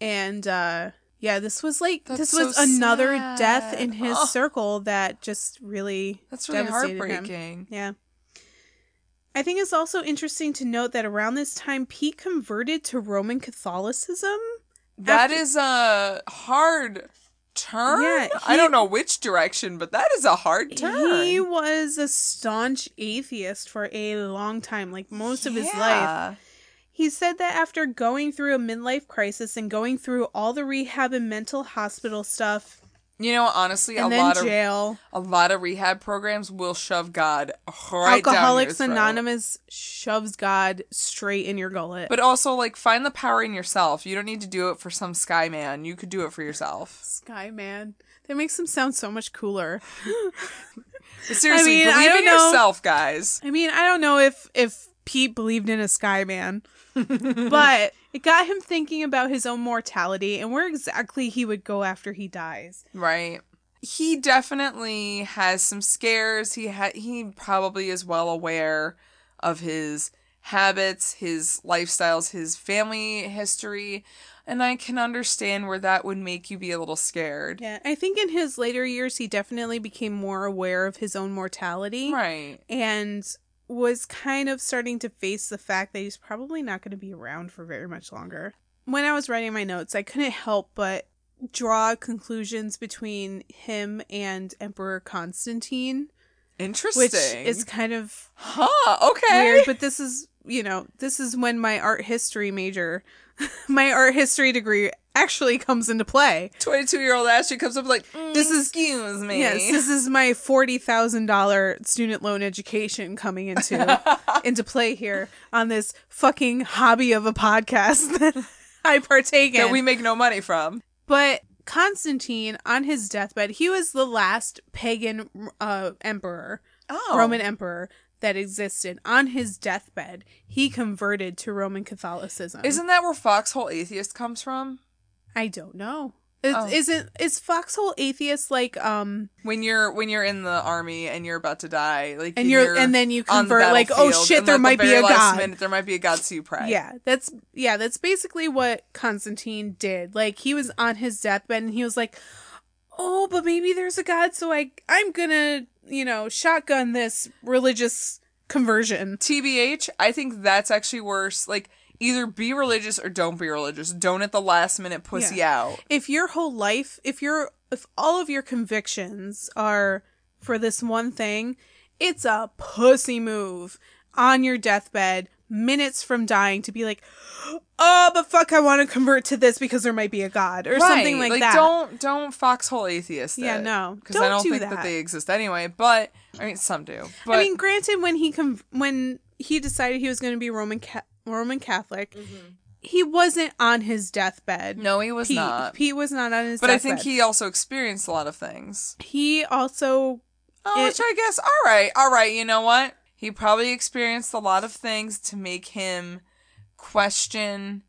and uh, yeah, this was like
That's
this was
so
another
sad.
death in his
Oh.
circle that just really
That's really
devastated him.
heartbreaking.
Yeah. I think it's also interesting to note that around this time, Pete converted to Roman Catholicism.
That
After-
is a hard turn.
Yeah,
I don't know which direction, but that is a hard turn.
He was a staunch atheist for a long time, like most of his life. He said that after going through a midlife crisis and going through all the rehab and mental hospital stuff
You know, honestly, a lot of
jail,
a lot of rehab programs will shove God right down
Alcoholics. Anonymous shoves God straight in your gullet.
But also, like, find the power in yourself. You don't need to do it for some sky man. You could do it for yourself.
Sky Man. That makes him sound so much cooler.
Seriously,
mean, I
believe
don't
in
know.
yourself, guys.
I mean, I don't know if if Pete believed in a sky man, but it got him thinking about his own mortality and where exactly he would go after he dies.
Right. He definitely has some scares. He ha- he probably is well aware of his habits, his lifestyles, his family history, and I can understand where that would make you be a little scared.
Yeah, I think in his later years he definitely became more aware of his own mortality
Right.
and was kind of starting to face the fact that he's probably not going to be around for very much longer. When I was writing my notes, I couldn't help but draw conclusions between him and Emperor Constantine,
Interesting.
which is kind of
huh, okay.
weird, but this is, you know, this is when my art history major, my art history degree actually comes into play.
22 year old Ashley comes up like, "Mm,
This is-
excuse me.
Yes, this is my forty thousand dollar student loan education coming into into play here on this fucking hobby of a podcast that I partake in.
that we make no money from.
but Constantine, on his deathbed, he was the last pagan uh, emperor,
Oh.
Roman emperor that existed. On his deathbed, he converted to Roman Catholicism.
Isn't that where Foxhole Atheist comes from?
I don't know. Is,
Oh.
Isn't is Foxhole atheist like um
When you're when you're in the army and you're about to die, like
and you're and then you
on the
convert like oh shit
and
there
the
might be a god
minute, there might be a god, so you pray.
Yeah, that's yeah, that's basically what Constantine did. Like he was on his deathbed and he was like, "Oh, but maybe there's a god, so I I'm going to, you know, shotgun this religious conversion."
TBH, I think that's actually worse. Like either be religious or don't be religious. Don't at the last minute pussy out.
if your whole life, if your if all of your convictions are for this one thing, it's a pussy move on your deathbed, minutes from dying, to be like, oh, but fuck, I want to convert to this because there might be a god or something
Right,
like, that.
Don't don't foxhole atheists.
Yeah, no.
because I don't
do
think
that.
that. they exist anyway. But I mean, some do. But
I mean, granted, when he com- when he decided he was going to be Roman Ca- Roman Catholic, mm-hmm. he wasn't on his deathbed.
no, he was
Pete,
not.
Pete was not on his.
But I think he also experienced a lot of things.
he also
Oh,
It-
which I guess. All right, all right. You know what? He probably experienced a lot of things to make him question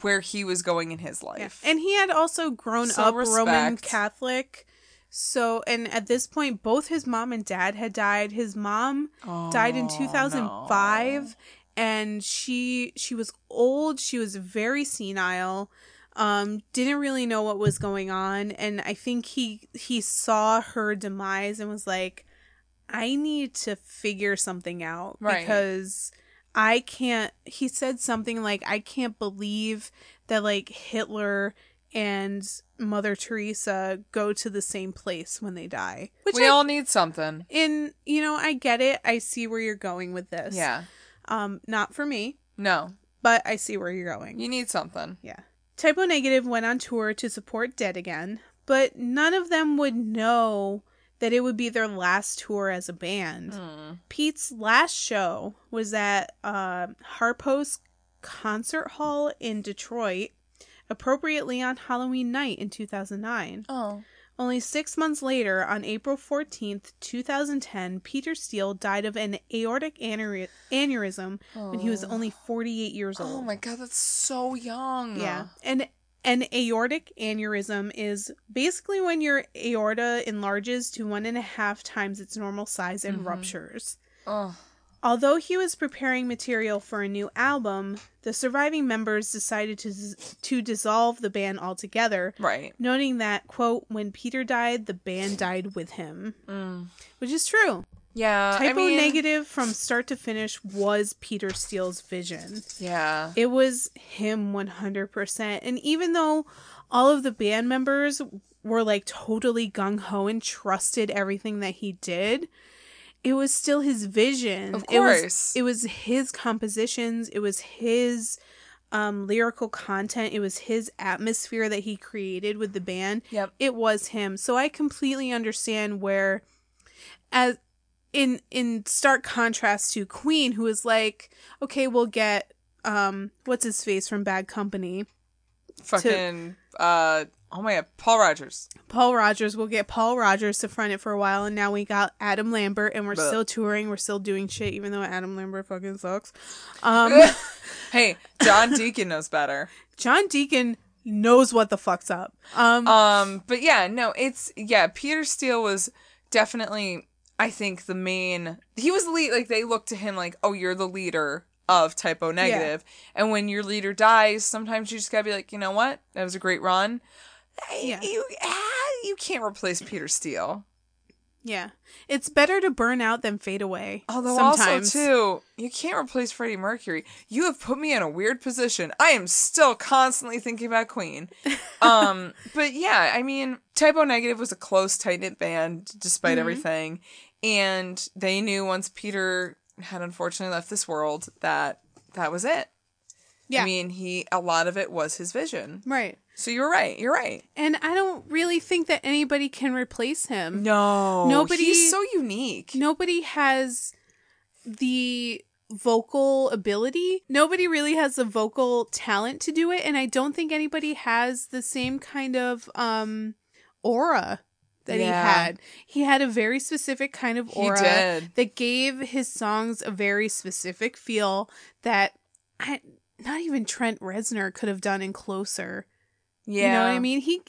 where he was going in his life.
And he had also grown
So
up Roman. Catholic. So, and at this point, both his mom and dad had died. His mom died in
Oh,
2005 and she she was old, she was very senile. Um didn't really know what was going on and I think he he saw her demise and was like I need to figure something out
Right.
because I can't he said something like I can't believe that like Hitler and Mother Teresa go to the same place when they die. Which
we
I,
all need something.
in you know, I get it. I see where you're going with this.
Yeah.
Um, not for me,
No,
but I see where you're going.
you need something.
Yeah. Type O Negative went on tour to support Dead Again, but none of them would know that it would be their last tour as a band.
Hmm.
Pete's last show was at uh, Harpo's Concert Hall in Detroit, appropriately on Halloween night in 2009.
Oh.
Only six months later, on April 14th, 2010, Peter Steele died of an aortic aneurysm, aneurysm when he was only 48 years old.
Oh my god, that's so young.
Yeah. And an aortic aneurysm is basically when your aorta enlarges to one and a half times its normal size and mm-hmm. ruptures.
Oh.
Although he was preparing material for a new album, the surviving members decided to to dissolve the band altogether,
Right.
noting that quote when Peter died, the band died with him, mm. which is true.
Yeah.
Typo
I mean,
negative from start to finish was Peter Steele's vision.
Yeah.
It was him 100%. And even though all of the band members were like totally gung ho and trusted everything that he did, it was still his vision.
Of
It was,
course.
it was his compositions, it was his um, lyrical content, it was his atmosphere that he created with the band.
Yep.
It was him. So I completely understand where as in in stark contrast to Queen, who is like, okay, we'll get um what's his face from Bad Company.
Fucking. Uh. Oh my god. Paul Rodgers.
Paul Rodgers, we'll get Paul Rodgers to front it for a while, and now we got Adam Lambert, and we're
Blech.
still touring, we're still doing shit, even though Adam Lambert fucking sucks. Um,
hey, John Deacon knows better.
John Deacon knows what the fuck's up. Um,
Um, but yeah, no, it's yeah. Peter Steele was definitely, I think, the main. He was the lead. Like they looked to him like, oh, you're the leader of Type O Negative. And when your leader dies, sometimes you just gotta be like, you know what? That was a great run.
Yeah.
You ah, you can't replace Peter Steele.
Yeah, it's better to burn out than fade away.
Although
sometimes.
also too, you can't replace Freddie Mercury. You have put me in a weird position. I am still constantly thinking about Queen. Um, but yeah, I mean, Type O Negative was a close, tight knit band despite
Mm-hmm.
everything, and they knew once Peter had unfortunately left this world that that was it.
Yeah.
I mean, he a lot of it was his vision.
right.
So you're right. You're right.
And I don't really think that anybody can replace him.
No,
Nobody-
He's so unique.
nobody has the vocal ability. Nobody really has the vocal talent to do it and I don't think anybody has the same kind of um aura that he had. He had a very specific kind of
He
aura
did.
that gave his songs a very specific feel that I not even Trent Reznor could have done in closer.
Yeah,
You know what I mean? He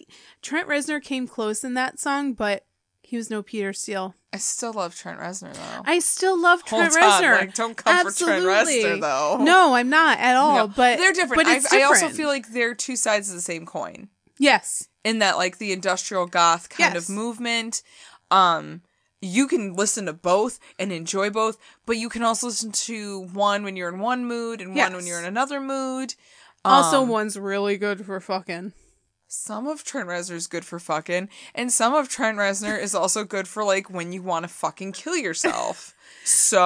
Trent Reznor came close in that song, but he was no Peter Steele.
I still love Trent Reznor though.
I still love Trent
Hold
Reznor.
like, don't come for Trent Reznor, though.
No, I'm not at all.
No,
but
they're different.
But it's
I, I also feel like they're two sides of the same coin.
yes,
In that, like the industrial goth kind
Yes.
of movement, um, you can listen to both and enjoy both, but you can also listen to one when you're in one mood and one when you're in another mood.
Also,
Um,
one's really good for fucking.
Some of Trent Reznor is good for fucking, and some of Trent Reznor is also good for like when you want to fucking kill yourself. So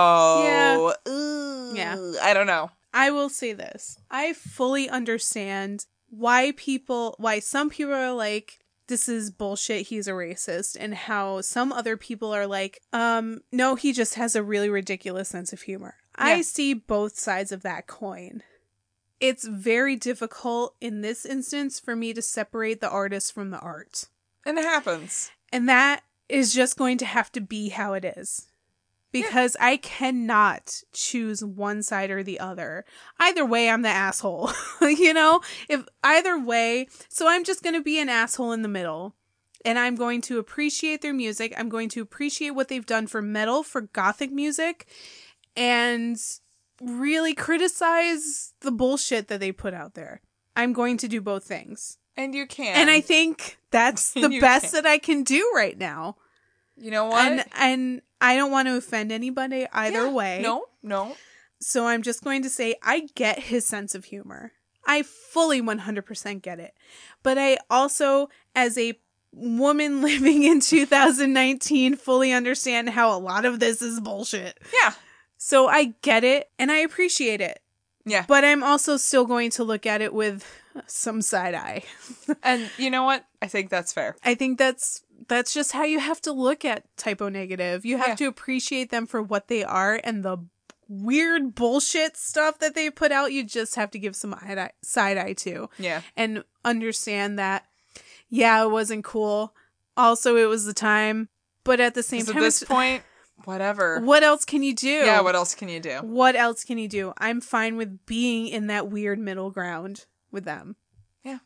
Yeah.
ooh,
Yeah.
I don't know.
I will say this. I fully understand why people, why some people are like, this is bullshit, he's a racist, and how some other people are like, um, no, he just has a really ridiculous sense of humor. I see both sides of that coin. It's very difficult in this instance for me to separate the artist from the art.
And it happens.
And that is just going to have to be how it is. Because I cannot choose one side or the other. Either way, I'm the asshole. you know? If either way, so I'm just going to be an asshole in the middle. And I'm going to appreciate their music. I'm going to appreciate what they've done for metal, for gothic music, and really criticize the bullshit that they put out there. I'm going to do both things.
And you can.
And I think that's the best
can.
that I can do right now.
you know what?
And and I don't want to offend anybody either
Yeah.
way.
No, no.
So I'm just going to say I get his sense of humor. I fully 100% get it. But I also as a woman living in 2019 fully understand how a lot of this is bullshit.
Yeah.
So I get it and I appreciate it.
Yeah.
But I'm also still going to look at it with some side eye.
And you know what? I think that's fair.
I think that's that's just how you have to look at Type O Negative. You have
Yeah.
to appreciate them for what they are and the weird bullshit stuff that they put out. You just have to give some eye- side eye to
Yeah.
and understand that. Yeah, it wasn't cool. Also, it was the time, but at the same time,
at this point, whatever.
what else can you do?
Yeah, what else can you do?
What else can you do? I'm fine with being in that weird middle ground with them.
Yeah.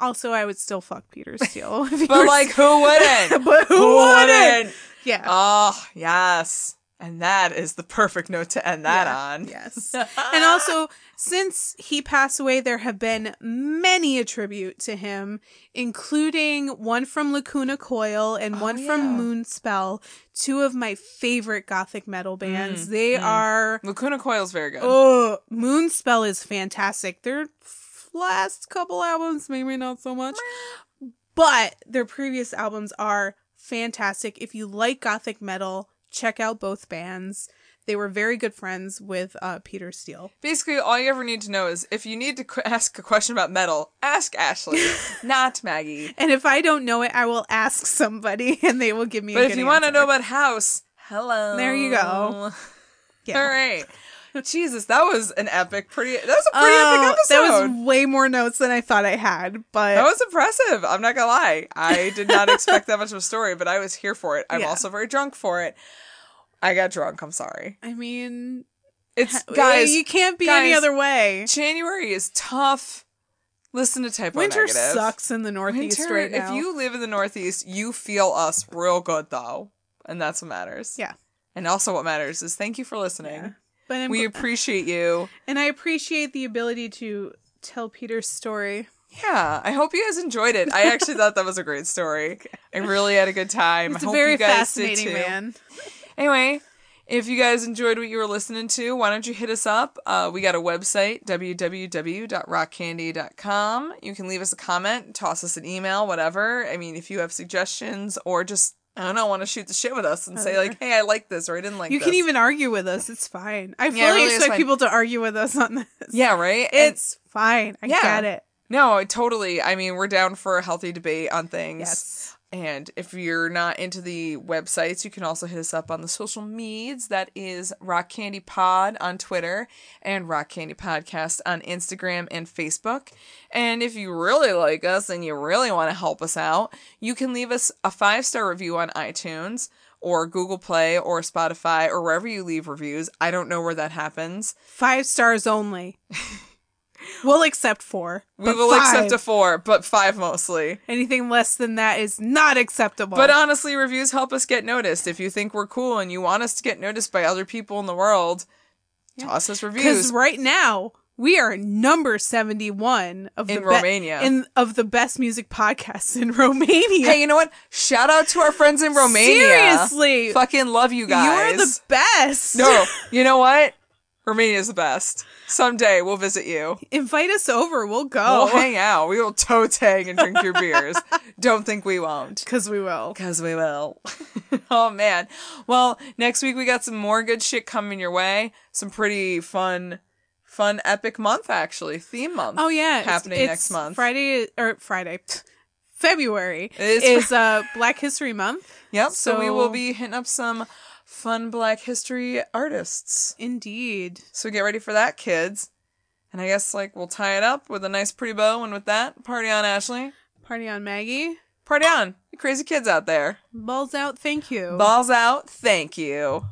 Also, I would still fuck Peter Steele.
But like, who wouldn't?
but who, wouldn't? Yeah.
Oh, yes. And that is the perfect note to end that
Yeah,
on.
Yes. and also, since he passed away, there have been many a tribute to him, including one from Lacuna Coil and one
Oh,
from. Moonspell, two of my favorite gothic metal bands.
Mm,
they
mm.
are
Lacuna Coil's very good.
Oh, Moonspell is fantastic. Their last couple albums, maybe not so much, but their previous albums are fantastic. If you like gothic metal, check out both bands. They were very good friends with uh, Peter Steele.
Basically, all you ever need to know is if you need to qu- ask a question about metal, ask Ashley, not Maggie.
And if I don't know it, I will ask somebody and they will give me a
But if you want to know about House, hello.
There you go. Yeah.
All right. Jesus, that was an epic, pretty. That was a pretty
Oh,
epic episode.
that was way more notes than I thought I had, but
That was impressive. I'm not gonna lie. I did not expect that much of a story, but I was here for it. I'm
Yeah.
also very drunk for it. I got drunk. I'm sorry.
I mean,
It's guys.
you can't be any other way.
January is tough. Listen to typo
Winter
negative.
sucks in the Northeast
Winter,
right now.
If you live in the Northeast, you feel us real good though, and that's what matters.
Yeah.
And also, what matters is thank you for listening.
Yeah. But I'm,
We appreciate you.
and I appreciate the ability to tell Peter's story.
Yeah, I hope you guys enjoyed it. I actually thought that was a great story. I really had a good time.
It's
I hope
very
you guys
fascinating
did too.
man.
Anyway, if you guys enjoyed what you were listening to, why don't you hit us up? Uh, we got a website, www.rockcandy.com. You can leave us a comment, toss us an email, whatever. I mean, if you have suggestions or just, I don't know, want to shoot the shit with us and say, like, uh-huh. hey, I like this or I didn't like
You
this.
can even argue with us. It's fine. I fully
Yeah, really
expect people to argue with us on this.
Yeah, right? And-
It's fine. I
Yeah.
get it.
no, totally. I mean, we're down for a healthy debate on things.
Yes.
And if you're not into the websites, you can also hit us up on the social medias. That is Rock Candy Pod on Twitter and Rock Candy Podcast on Instagram and Facebook. And if you really like us and you really want to help us out, you can leave us a five star review on iTunes or Google Play or Spotify or wherever you leave reviews. I don't know where that happens.
Five stars only. we'll accept four.
We will
five.
accept a four, but five mostly.
Anything less than that is not acceptable.
But honestly, reviews help us get noticed. If you think we're cool and you want us to get noticed by other people in the world, toss us reviews.
because right now we are number 71 of
In
the be-
Romania.
in of the best music podcasts in Romania.
Hey, you know what? Shout out to our friends in Romania.
Seriously.
Fucking love you guys.
You're the best.
No, you know what? Romania's the best. Someday we'll visit you.
Invite us over. We'll go.
We'll hang out. We will toe tag and drink your beers. Don't think we won't.
Because we will.
Because we will. oh, man. Well, next week we got some more good shit coming your way. Some pretty fun, fun, epic month, actually. Theme month.
Oh, yeah.
Happening
it's
next month.
Friday, or Friday. February
It is
is uh, Black History Month.
Yep. So, we will be hitting up some fun Black History artists.
Indeed.
So get ready for that, kids. And I guess like we'll tie it up with a nice pretty bow, and with that, party on, Ashley.
Party on Maggie.
Party on, you crazy kids out there.
Balls out. Thank you.
Balls out. Thank you.